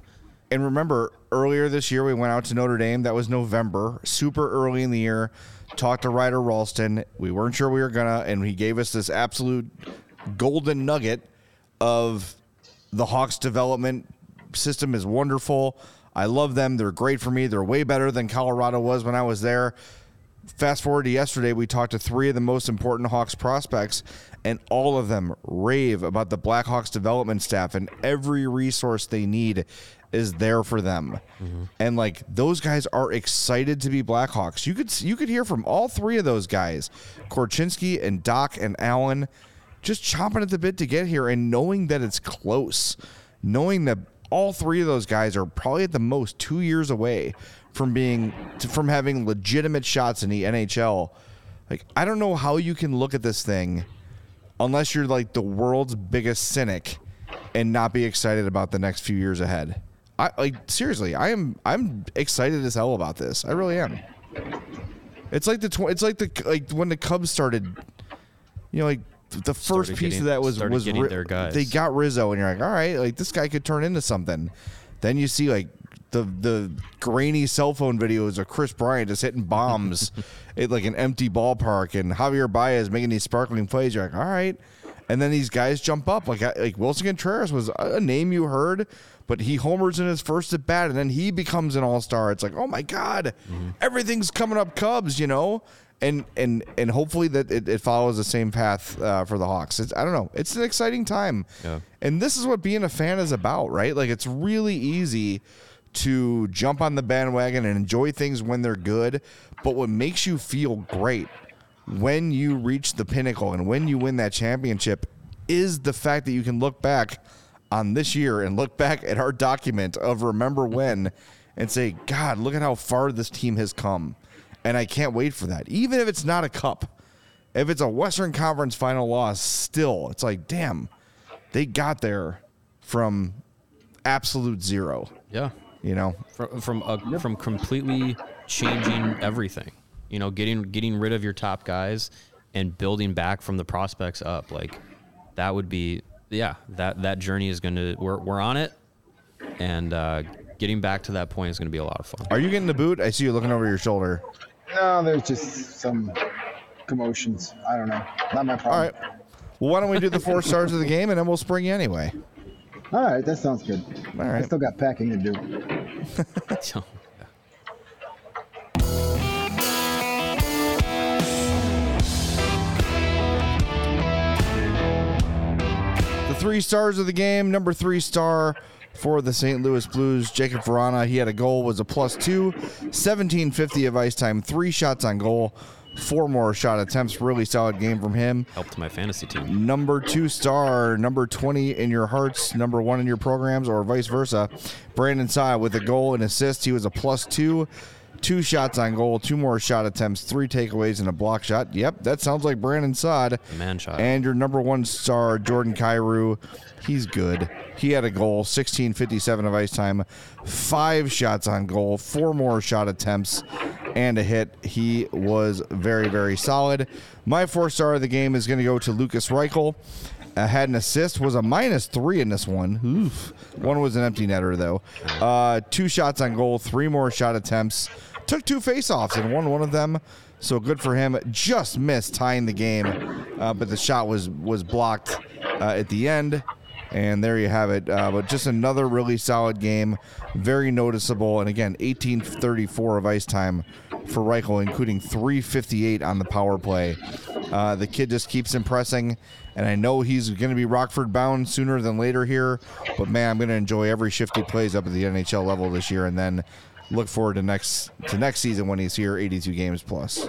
And remember, earlier this year, we went out to Notre Dame. That was November, super early in the year. Talked to Ryder Rolston. We weren't sure we were gonna, and he gave us this absolute golden nugget of the Hawks development system is wonderful. I love them. They're great for me. They're way better than Colorado was when I was there. Fast forward to yesterday, we talked to three of the most important Hawks prospects, and all of them rave about the Blackhawks development staff and every resource they need is there for them. Mm-hmm. And like those guys are excited to be Blackhawks. You could you could hear from all three of those guys, Korchinski and Dach and Allan, just chomping at the bit to get here and knowing that it's close, knowing that all three of those guys are probably at the most two years away from being from having legitimate shots in the NHL. Like I don't know how you can look at this thing unless you're like the world's biggest cynic and not be excited about the next few years ahead. I like seriously, I am I'm excited as hell about this. I really am. It's like the tw- it's like the like when the Cubs started you know like the first piece
getting-
of that was was Ri-
their guys.
they got Rizzo and you're like, "All right, like this guy could turn into something." Then you see like the the grainy cell phone videos of Kris Bryant just hitting bombs at like an empty ballpark and Javier Baez making these sparkling plays. You're like, all right. And then these guys jump up like like Willson Contreras was a name you heard, but he homers in his first at bat and then he becomes an all star. It's like, oh my god, everything's coming up Cubs, you know. And and and hopefully that it, it follows the same path uh, for the Hawks. It's, I don't know. It's an exciting time,
Yeah.
and this is what being a fan is about, right? Like it's really easy to jump on the bandwagon and enjoy things when they're good, but what makes you feel great when you reach the pinnacle and when you win that championship is the fact that you can look back on this year and look back at our document of remember when and say, God, look at how far this team has come. And I can't wait for that. Even if it's not a cup, if it's a Western Conference final loss, still, it's like, damn, they got there from absolute zero,
yeah
you know?
from from a, from completely changing everything. You know, getting getting rid of your top guys and building back from the prospects up. Like that would be yeah, that that journey is going to we're we're on it and uh getting back to that point is going to be a lot of fun.
Are you getting the boot? I see you looking over your shoulder.
No, there's just some commotions. I don't know. Not my problem.
right. Well, why don't we do the four stars of the game and then we'll spring you anyway?
All right, that sounds good.
All right.
I still got packing to do.
The three stars of the game. Number three star for the St. Louis Blues, Jakub Vrana. He had a goal, was a plus two, 1750 of ice time, three shots on goal, four more shot attempts. Really solid game from him.
Helped my fantasy team.
Number two star, number 20 in your hearts, number one in your programs, or vice versa. Brandon Saad with a goal and assist. He was a plus two, two shots on goal, two more shot attempts, three takeaways, and a block shot. Yep, that sounds like Brandon Saad.
Man shot.
And your number one star, Jordan Kyrou. He's good. He had a goal, 1657 of ice time, five shots on goal, four more shot attempts, and a hit. He was very, very solid. My four star of the game is going to go to Lukas Reichel. Uh, had an assist, was a minus three in this one. Oof. One was an empty netter, though. Uh, two shots on goal, three more shot attempts. Took two faceoffs and won one of them. So good for him. Just missed tying the game, uh, but the shot was was blocked uh, at the end. And there you have it. Uh, but just another really solid game, very noticeable. And again, 1834 of ice time for Reichel, including 358 on the power play. Uh, the kid just keeps impressing, and I know he's going to be Rockford bound sooner than later here. But man, I'm going to enjoy every shift he plays up at the NHL level this year, and then look forward to next to next season when he's here 82 games plus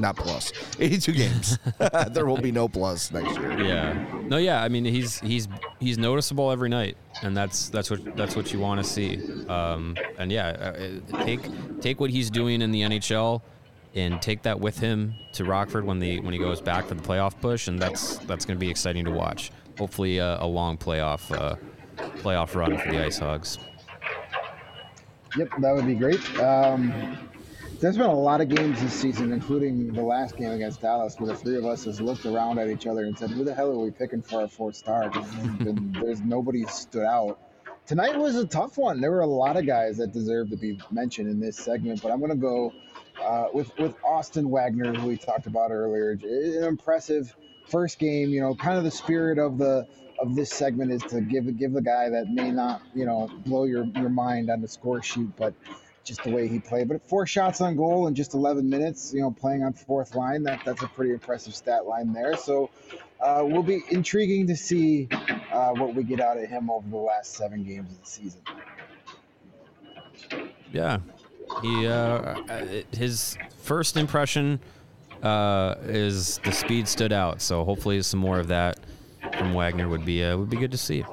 not plus 82 games there will be no plus next year
Yeah. No, yeah. I mean, he's he's he's noticeable every night, and that's that's what that's what you want to see. Um, and yeah, uh, take take what he's doing in the NHL, and take that with him to Rockford when the when he goes back for the playoff push, and that's that's going to be exciting to watch. Hopefully, uh, a long playoff uh, playoff run for the Ice Hogs.
Yep, that would be great. Um, there's been a lot of games this season, including the last game against Dallas, where the three of us has looked around at each other and said, "Who the hell are we picking for our fourth star?" been, there's nobody stood out. Tonight was a tough one. There were a lot of guys that deserve to be mentioned in this segment, but I'm going to go uh, with with Austin Wagner, who we talked about earlier. An impressive first game. You know, kind of the spirit of the of this segment is to give give the guy that may not you know blow your your mind on the score sheet, but just the way he played. But four shots on goal in just 11 minutes, you know, playing on fourth line, that that's a pretty impressive stat line there. So uh, will be intriguing to see uh, what we get out of him over the last seven games of the season.
Yeah, he uh, uh, his first impression uh, is the speed stood out. So hopefully, some more of that from Wagner would be uh, would be good to see.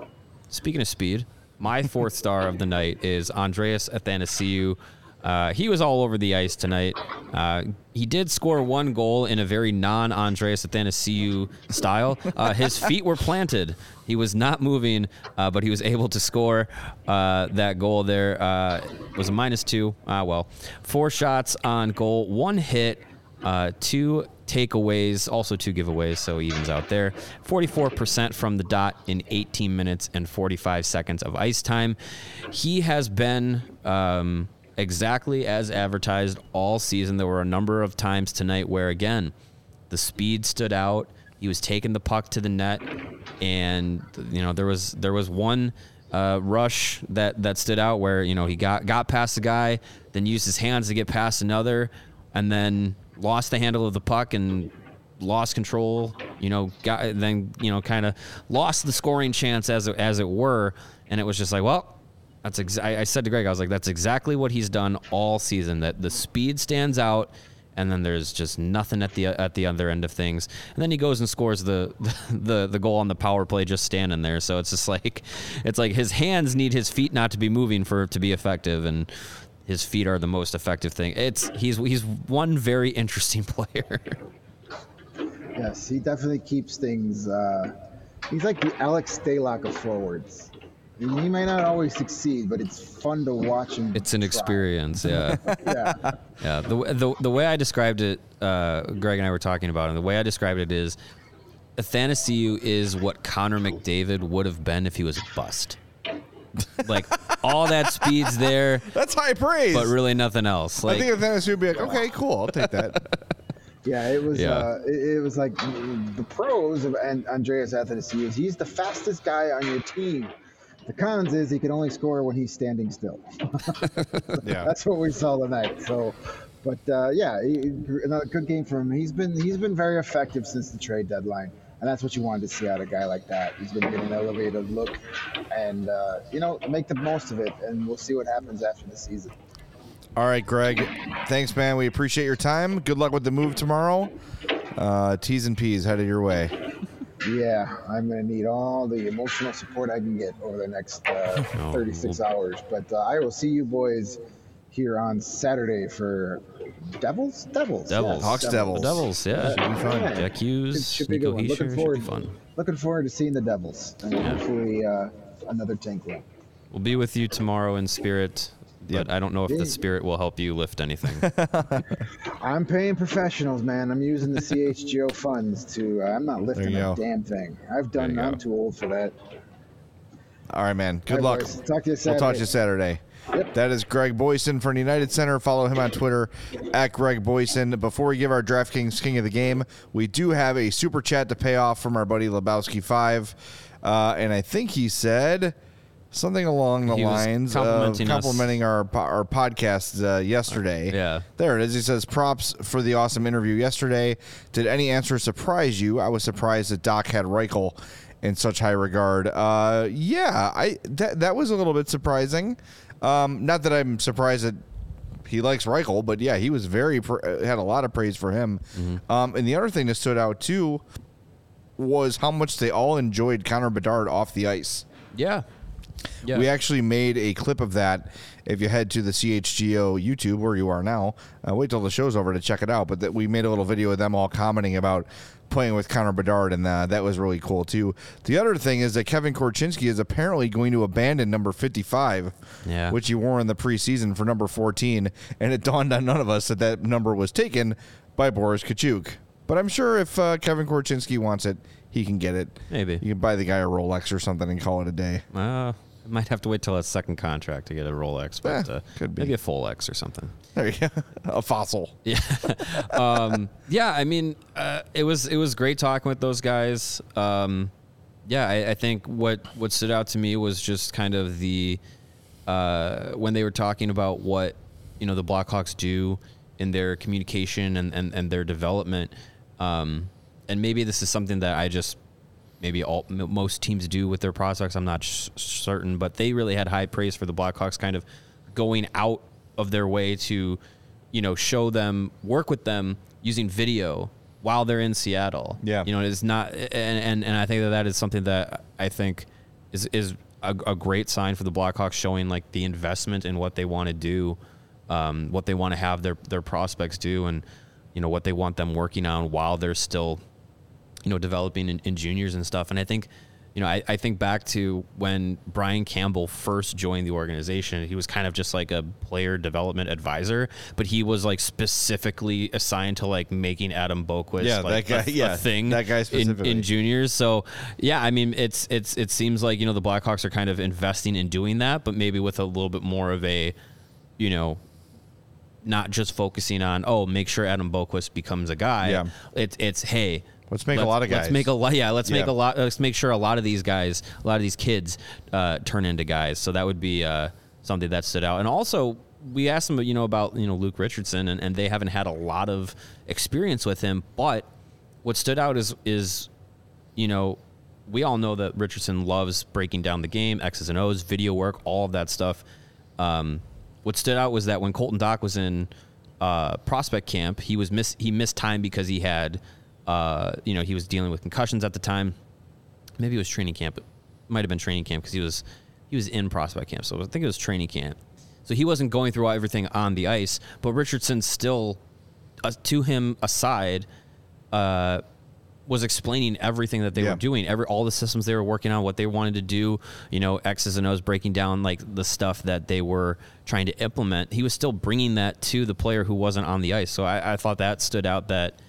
Speaking of speed, my fourth star of the night is Andreas Athanasiou. Uh, he was all over the ice tonight. Uh, he did score one goal in a very non-Andreas Athanasiou style. Uh, his feet were planted. He was not moving, uh, but he was able to score uh, that goal. There uh, was a minus two. Ah, well, four shots on goal, one hit, two takeaways, also two giveaways, so evens out there. 44% from the dot in 18 minutes and 45 seconds of ice time. He has been um, exactly as advertised all season. There were a number of times tonight where, again, the speed stood out. He was taking the puck to the net, and you know there was there was one uh, rush that that stood out where you know he got got past the guy, then used his hands to get past another, and then lost the handle of the puck and lost control. You know, got then you know kind of lost the scoring chance as as it were, and it was just like, well, that's ex- I, I said to Greg, I was like, that's exactly what he's done all season. That the speed stands out. And then there's just nothing at the at the other end of things. And then he goes and scores the the the goal on the power play just standing there. So it's just like it's like his hands need his feet not to be moving for to be effective and his feet are the most effective thing. It's he's he's one very interesting player.
Yes, he definitely keeps things. Uh, he's like the Alex Stalock of forwards. I mean, he may not always succeed, but it's fun to watch him.
It's an
try.
experience, yeah.
Yeah.
Yeah, the, the the way I described it, uh, Greg and I were talking about it. The way I described it is, Athanasiou is what Connor McDavid would have been if he was a bust. Like all that speed's there,
that's high praise
but really nothing else.
i
Like
think Athanasiou would be like okay cool i'll take that
Yeah, it was.
Yeah.
Uh, it, it was like the pros of An- Andreas Athanasiou is he's the fastest guy on your team. The cons is he can only score when he's standing still.
yeah
That's what we saw tonight. So, but uh, yeah, he, another good game for him. He's been he's been very effective since the trade deadline. And that's what you wanted to see out of a guy like that. He's going to get an elevated look, and uh, you know, make the most of it. And we'll see what happens after the season.
All right, Greg. Thanks, man. We appreciate your time. Good luck with the move tomorrow. Uh, T's and P's headed your way.
Yeah, I'm going to need all the emotional support I can get over the next uh,
Oh,
36 hours. But uh, I will see you boys here on Saturday for Devils. Devils.
Devils.
yes,
Hawks,
The
Devils.
Devils, yeah.
Should be fun.
Jack Hughes,
Should be
Nico
good one.
Hischier,
Looking
should
forward.
be fun.
Looking forward to seeing the Devils and hopefully uh, another tank win.
We'll be with you tomorrow in spirit, but I don't know if the spirit will help you lift anything.
I'm paying professionals, man. I'm using the CHGO funds to. Uh, I'm not lifting a
go.
damn thing. I've done. I'm
go.
too old for that.
All right, man. Good
All
luck.
boys. Talk to you
We'll talk to
Saturday.
you Saturday.
Yep.
That is Greg Boysen from United Center. Follow him on Twitter at Greg Boysen. Before we give our DraftKings King of the Game, we do have a super chat to pay off from our buddy Lebowski5. Uh, and I think he said something along the
He was
lines of
complimenting us.
our, our podcast uh, yesterday.
Yeah.
There it is. He says, props for the awesome interview yesterday. Did any answer surprise you? I was surprised that Dach had Reichel in such high regard. Uh, yeah, I that, that was a little bit surprising. Um, not that I'm surprised that he likes Reichel, but yeah, he was very uh, had a lot of praise for him. Um, and the other thing that stood out too was how much they all enjoyed Connor Bedard off the ice.
yeah. Yeah.
We actually made a clip of that. If you head to the CHGO YouTube, where you are now, uh, wait till the show's over to check it out. But that we made a little video of them all commenting about playing with Connor Bedard, and uh, that was really cool too. The other thing is that Kevin Korchinski is apparently going to abandon number 55,
Yeah.
which he wore in the preseason for number 14, and it dawned on none of us that that number was taken by Boris Katchouk. But I'm sure if uh, Kevin Korchinski wants it, he can get it.
Maybe.
You can buy the guy a Rolex or something and call it a day.
Uh, I might have to wait till a second contract to get a Rolex, but
Eh,
uh,
could be.
maybe a full X or something.
There you go. A fossil.
Yeah, um, yeah. I mean, uh, it was it was great talking with those guys. Um, yeah, I, I think what what stood out to me was just kind of the uh, when they were talking about what you know the Blackhawks do in their communication and and, and their development. Um, and maybe this is something that I just maybe all m- most teams do with their prospects. I'm not sh- certain, but they really had high praise for the Blackhawks, kind of going out of their way to, you know, show them, work with them using video while they're in Seattle.
Yeah.
you know, it's not, and and, and I think that that is something that I think is is a, a great sign for the Blackhawks, showing like the investment in what they want to do, um, what they want to have their their prospects do, and you know what they want them working on while they're still you know, developing in, in juniors and stuff. And I think, you know, I, I think back to when Brian Campbell first joined the organization, he was kind of just like a player development advisor, but he was like specifically assigned to like making Adam Boqvist
Yeah,
like
that guy-
a, a
yeah,
thing
that guy
in,
specifically.
in juniors. So yeah, I mean, it's, it's, it seems like, you know, the Blackhawks are kind of investing in doing that, but maybe with a little bit more of a, you know, not just focusing on oh make sure Adam Boqvist becomes a guy.
Yeah.
It's it's hey
Let's make a lot of guys.
Let's make a lot. Yeah, let's make a lot. Let's make sure a lot of these guys, a lot of these kids, uh, turn into guys. So that would be uh, something that stood out. And also, we asked them, you know, about you know Luke Richardson, and, and they haven't had a lot of experience with him. But what stood out is is, you know, we all know that Richardson loves breaking down the game, X's and O's, video work, all of that stuff. Um, what stood out was that when Colton Dach was in uh, prospect camp, he was miss he missed time because he had, uh, you know, he was dealing with concussions at the time. Maybe it was training camp. It might have been training camp because he was he was in prospect camp. So I think it was training camp. So he wasn't going through everything on the ice, but Richardson still, uh, to him aside, uh, was explaining everything that they
Yeah.
were doing, every all the systems they were working on, what they wanted to do, you know, X's and O's, breaking down like the stuff that they were trying to implement. He was still bringing that to the player who wasn't on the ice. So I, I thought that stood out. That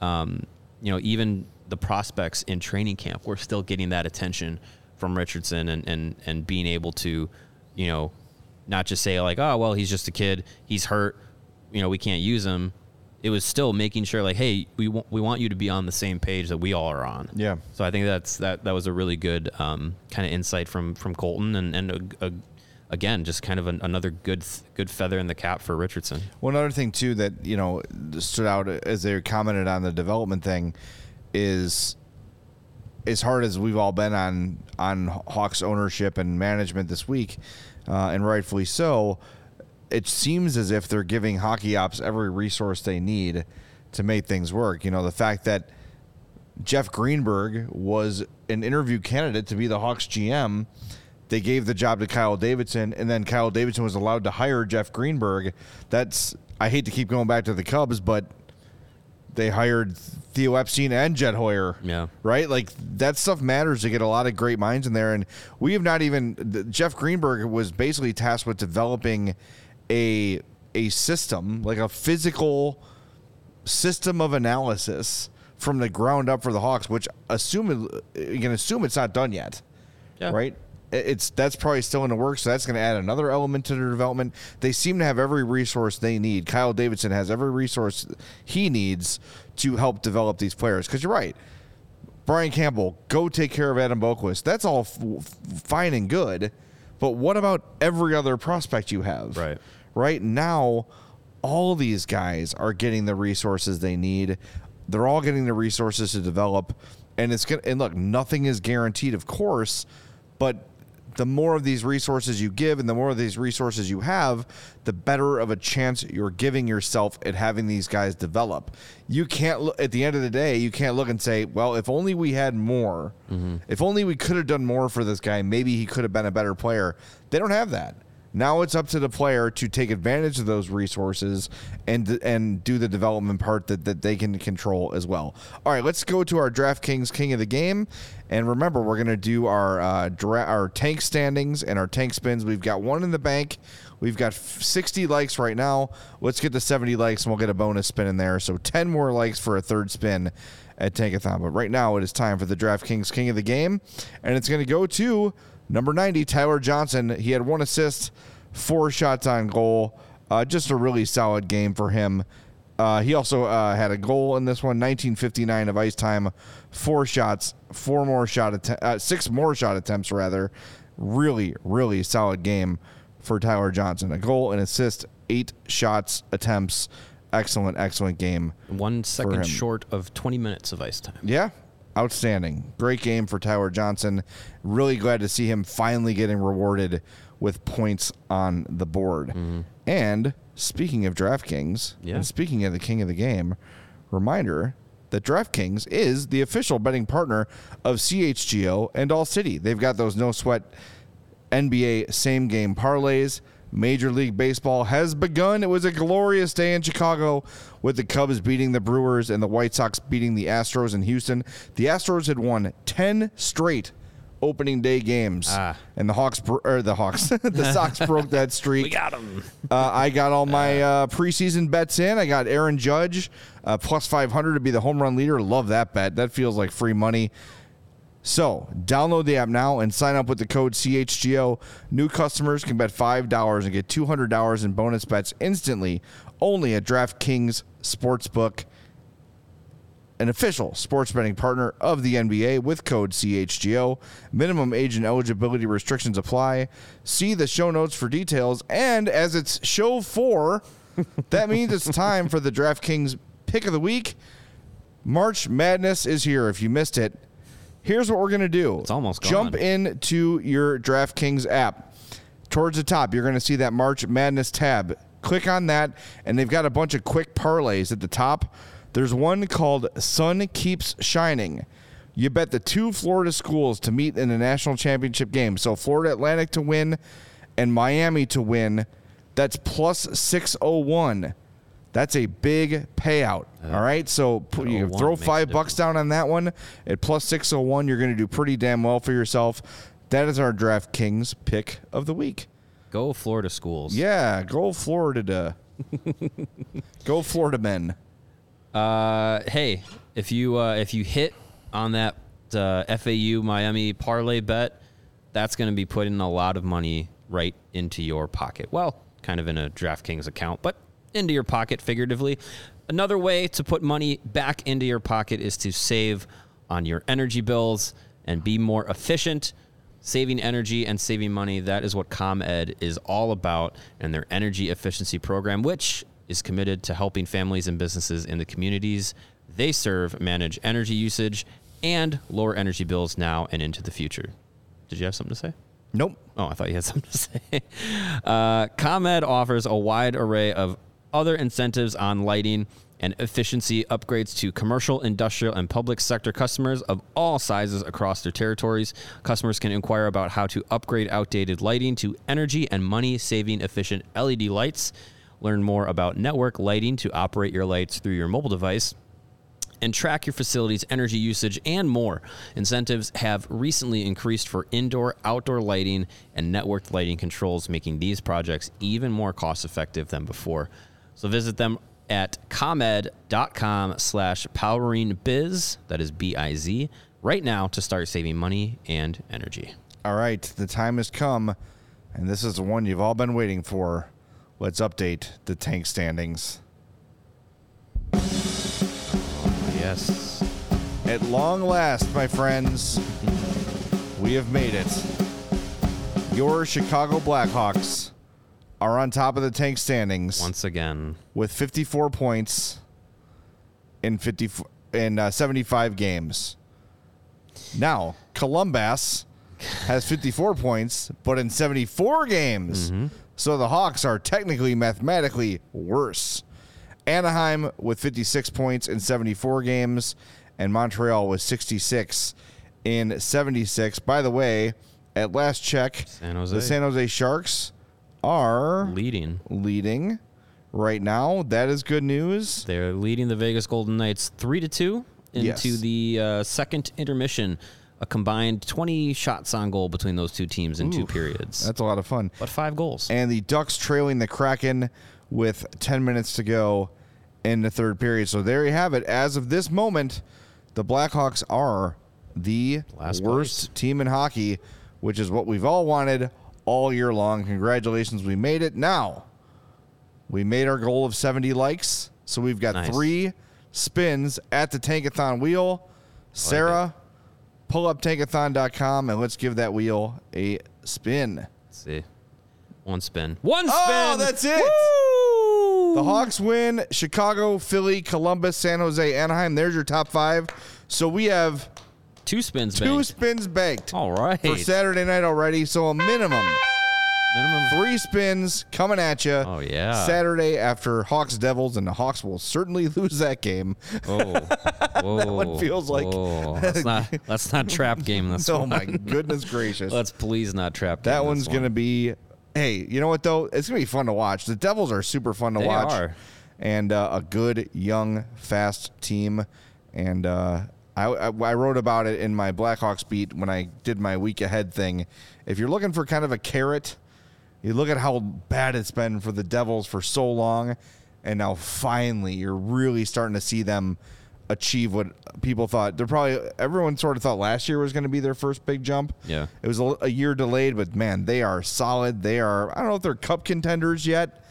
um, you know, even the prospects in training camp were still getting that attention from Richardson and and and being able to, you know, not just say like, oh well, he's just a kid, he's hurt, you know, we can't use him. It was still making sure like, hey, we want we want you to be on the same page that we all are on.
Yeah.
So I think that's that that was a really good um, kind of insight from from Colton and and a, a, again just kind of an, another good good feather in the cap for Richardson.
One other thing too that you know stood out as they commented on the development thing is as hard as we've all been on on Hawks ownership and management this week, uh, and rightfully so, it seems as if they're giving hockey ops every resource they need to make things work. You know, the fact that Jeff Greenberg was an interview candidate to be the Hawks GM. They gave the job to Kyle Davidson, and then Kyle Davidson was allowed to hire Jeff Greenberg. That's I hate to keep going back to the Cubs, but they hired Theo Epstein and Jed Hoyer.
Yeah.
Right? Like that stuff matters to get a lot of great minds in there. And we have not even Jeff Greenberg was basically tasked with developing a a system, like a physical system of analysis from the ground up for the Hawks, which assume you can assume it's not done yet.
Yeah.
Right? It's that's probably still in the works, so that's going to add another element to their development. They seem to have every resource they need. Kyle Davidson has every resource he needs to help develop these players. Because you're right, Brian Campbell, go take care of Adam Boqvist. That's all f- fine and good, but what about every other prospect you have?
Right.
Right now, all these guys are getting the resources they need. They're all getting the resources to develop, and it's gonna. And look, nothing is guaranteed, of course, but the more of these resources you give and the more of these resources you have, the better of a chance you're giving yourself at having these guys develop. You can't look at the end of the day, you can't look and say, well, if only we had more, mm-hmm. if only we could have done more for this guy, maybe he could have been a better player. They don't have that. Now it's up to the player to take advantage of those resources and and do the development part that, that they can control as well. All right, let's go to our DraftKings King of the Game, and remember we're gonna do our uh, dra- our tank standings and our tank spins. We've got one in the bank. We've got 60 likes right now. Let's get to 70 likes and we'll get a bonus spin in there. So 10 more likes for a third spin at Tankathon. But right now it is time for the DraftKings King of the Game, and it's gonna go to Number 90, Tyler Johnson. He had one assist, four shots on goal. Uh, just a really solid game for him. Uh, he also uh, had a goal in this one, 1959 of ice time, four shots, four more shot att- uh, six more shot attempts rather. Really, really solid game for Tyler Johnson. A goal, an assist, eight shots, attempts. Excellent, excellent game.
One second short of 20 minutes of ice time.
Yeah, outstanding. Great game for Tyler Johnson. Really glad to see him finally getting rewarded with points on the board. Mm-hmm. And speaking of DraftKings,
Yeah.
and speaking of the king of the game, reminder that DraftKings is the official betting partner of CHGO and All City. They've got those no sweat NBA same game parlays. Major League Baseball has begun. It was a glorious day in Chicago with the Cubs beating the Brewers and the White Sox beating the Astros in Houston. The Astros had won 10 straight opening day games.
Ah.
And the Hawks or the Hawks, the Sox broke that streak.
We got him.
Uh, I got all my uh, preseason bets in. I got Aaron Judge uh, plus 500 to be the home run leader. Love that bet. That feels like free money. So, download the app now and sign up with the code CHGO. New customers can bet $5 and get $200 in bonus bets instantly only at DraftKings Sportsbook, an official sports betting partner of the NBA with code CHGO. Minimum age and eligibility restrictions apply. See the show notes for details. And as it's show four, that means it's time for the DraftKings pick of the week. March Madness is here. If you missed it, here's what we're going to do.
It's almost
Jump into your DraftKings app. Towards the top, you're going to see that March Madness tab. Click on that, and they've got a bunch of quick parlays at the top. There's one called Sun Keeps Shining. You bet the two Florida schools to meet in the national championship game. So Florida Atlantic to win and Miami to win. That's plus 601. That's a big payout. all right. So you throw five bucks down on that one at plus 601. You're going to do pretty damn well for yourself. That is our DraftKings pick of the week.
Go Florida schools.
Yeah. Go Florida. go Florida men.
Uh, hey, if you uh, if you hit on that uh, FAU Miami parlay bet, that's going to be putting a lot of money right into your pocket. Well, kind of in a DraftKings account, but into your pocket figuratively. Another way to put money back into your pocket is to save on your energy bills and be more efficient. Saving energy and saving money, that is what ComEd is all about and their energy efficiency program, which is committed to helping families and businesses in the communities they serve manage energy usage and lower energy bills now and into the future. Did you have something to say?
Nope.
Oh, I thought you had something to say. Uh, ComEd offers a wide array of other incentives on lighting and efficiency upgrades to commercial, industrial, and public sector customers of all sizes across their territories. Customers can inquire about how to upgrade outdated lighting to energy and money saving efficient LED lights. Learn more about network lighting to operate your lights through your mobile device and track your facility's energy usage and more. Incentives have recently increased for indoor, outdoor lighting, and networked lighting controls, making these projects even more cost effective than before. So visit them at comed.com slash poweringbiz, that is B-I-Z, right now to start saving money and energy.
All right, the time has come, and this is the one you've all been waiting for. Let's update the tank standings.
Yes.
At long last, my friends, we have made it. Your Chicago Blackhawks are on top of the tank standings
Once again.
with 54 points in 50 in uh, 75 games. Now, Columbus has 54 points, but in 74 games. So the Hawks are technically mathematically worse. Anaheim with 56 points in 74 games, and Montreal with 66 in 76. By the way, at last check,
San Jose.
the San Jose Sharks are
Leading.
leading right now. That is good news.
They're leading the Vegas Golden Knights three to two into
Yes.
the uh, second intermission. A combined 20 shots on goal between those two teams in two periods.
That's a lot of fun.
but five goals.
And the Ducks trailing the Kraken with 10 minutes to go in the third period. So there you have it. As of this moment, the Blackhawks are the
Last
worst
place.
team in hockey, which is what we've all wanted all year long. Congratulations, we made it. Now, we made our goal of 70 likes. So we've got
Nice.
three spins at the Tankathon wheel. Sarah, pull up tankathon.com and let's give that wheel a spin.
Let's see. One spin. One oh, spin.
Oh, that's it.
Woo!
The Hawks win. Chicago, Philly, Columbus, San Jose, Anaheim. There's your top five. So we have
Two spins.
two
banked.
spins banked
All right.
for Saturday night already. So a minimum
Minimum.
three spins coming at you.
Oh, yeah.
Saturday after Hawks Devils, and the Hawks will certainly lose that game.
Oh. Whoa.
one feels like-
Whoa. Let's not. Let's not trap game this
Oh
one.
my goodness gracious!
Let's please not trap. Game
that one's
one.
gonna be. Hey, you know what though? It's gonna be fun to watch. The Devils are super fun to
They
watch,
are.
and uh, a good young, fast team. And uh, I, I, I wrote about it in my Blackhawks beat when I did my week ahead thing. If you're looking for kind of a carrot, you look at how bad it's been for the Devils for so long, and now finally you're really starting to see them achieve what people thought. They're probably everyone sort of thought last year was going to be their first big jump.
Yeah.
It was a, a year delayed, but man, they are solid. They are, I don't know if they're cup contenders yet,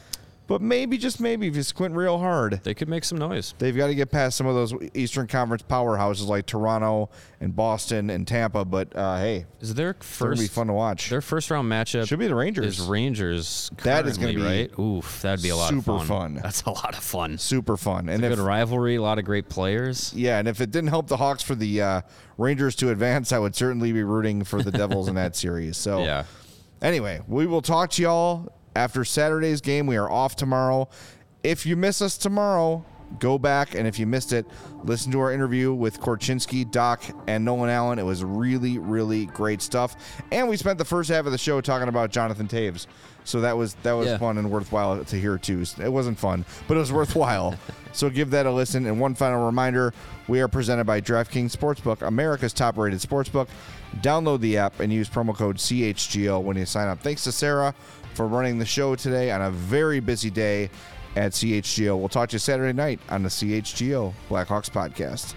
but maybe, just maybe, if you squint real hard,
They could make some noise.
they've got to get past some of those Eastern Conference powerhouses like Toronto and Boston and Tampa. But uh, hey,
Is their
to be fun to watch.
their first round matchup
Should be the Rangers.
is Rangers.
That is gonna
currently,
be
right. Oof, that'd be a lot
super
of fun.
fun.
That's a lot of fun.
Super fun. And
Good
if,
rivalry, a lot of great players.
yeah, and if it didn't help the Hawks for the uh, Rangers to advance, I would certainly be rooting for the Devils in that series. So
Yeah.
Anyway, we will talk to y'all after Saturday's game. We are off tomorrow. If you miss us tomorrow, go back and if you missed it, listen to our interview with Korchinski, Dach, and Nolan Allan. It was really, really great stuff. And we spent the first half of the show talking about Jonathan Toews. So that was that was
Yeah.
fun and worthwhile to hear too. It wasn't fun, but it was worthwhile. so give that a listen. And one final reminder: we are presented by DraftKings Sportsbook, America's top-rated sportsbook. Download the app and use promo code CHGO when you sign up. Thanks to Sarah for running the show today on a very busy day at CHGO. We'll talk to you Saturday night on the CHGO Blackhawks podcast.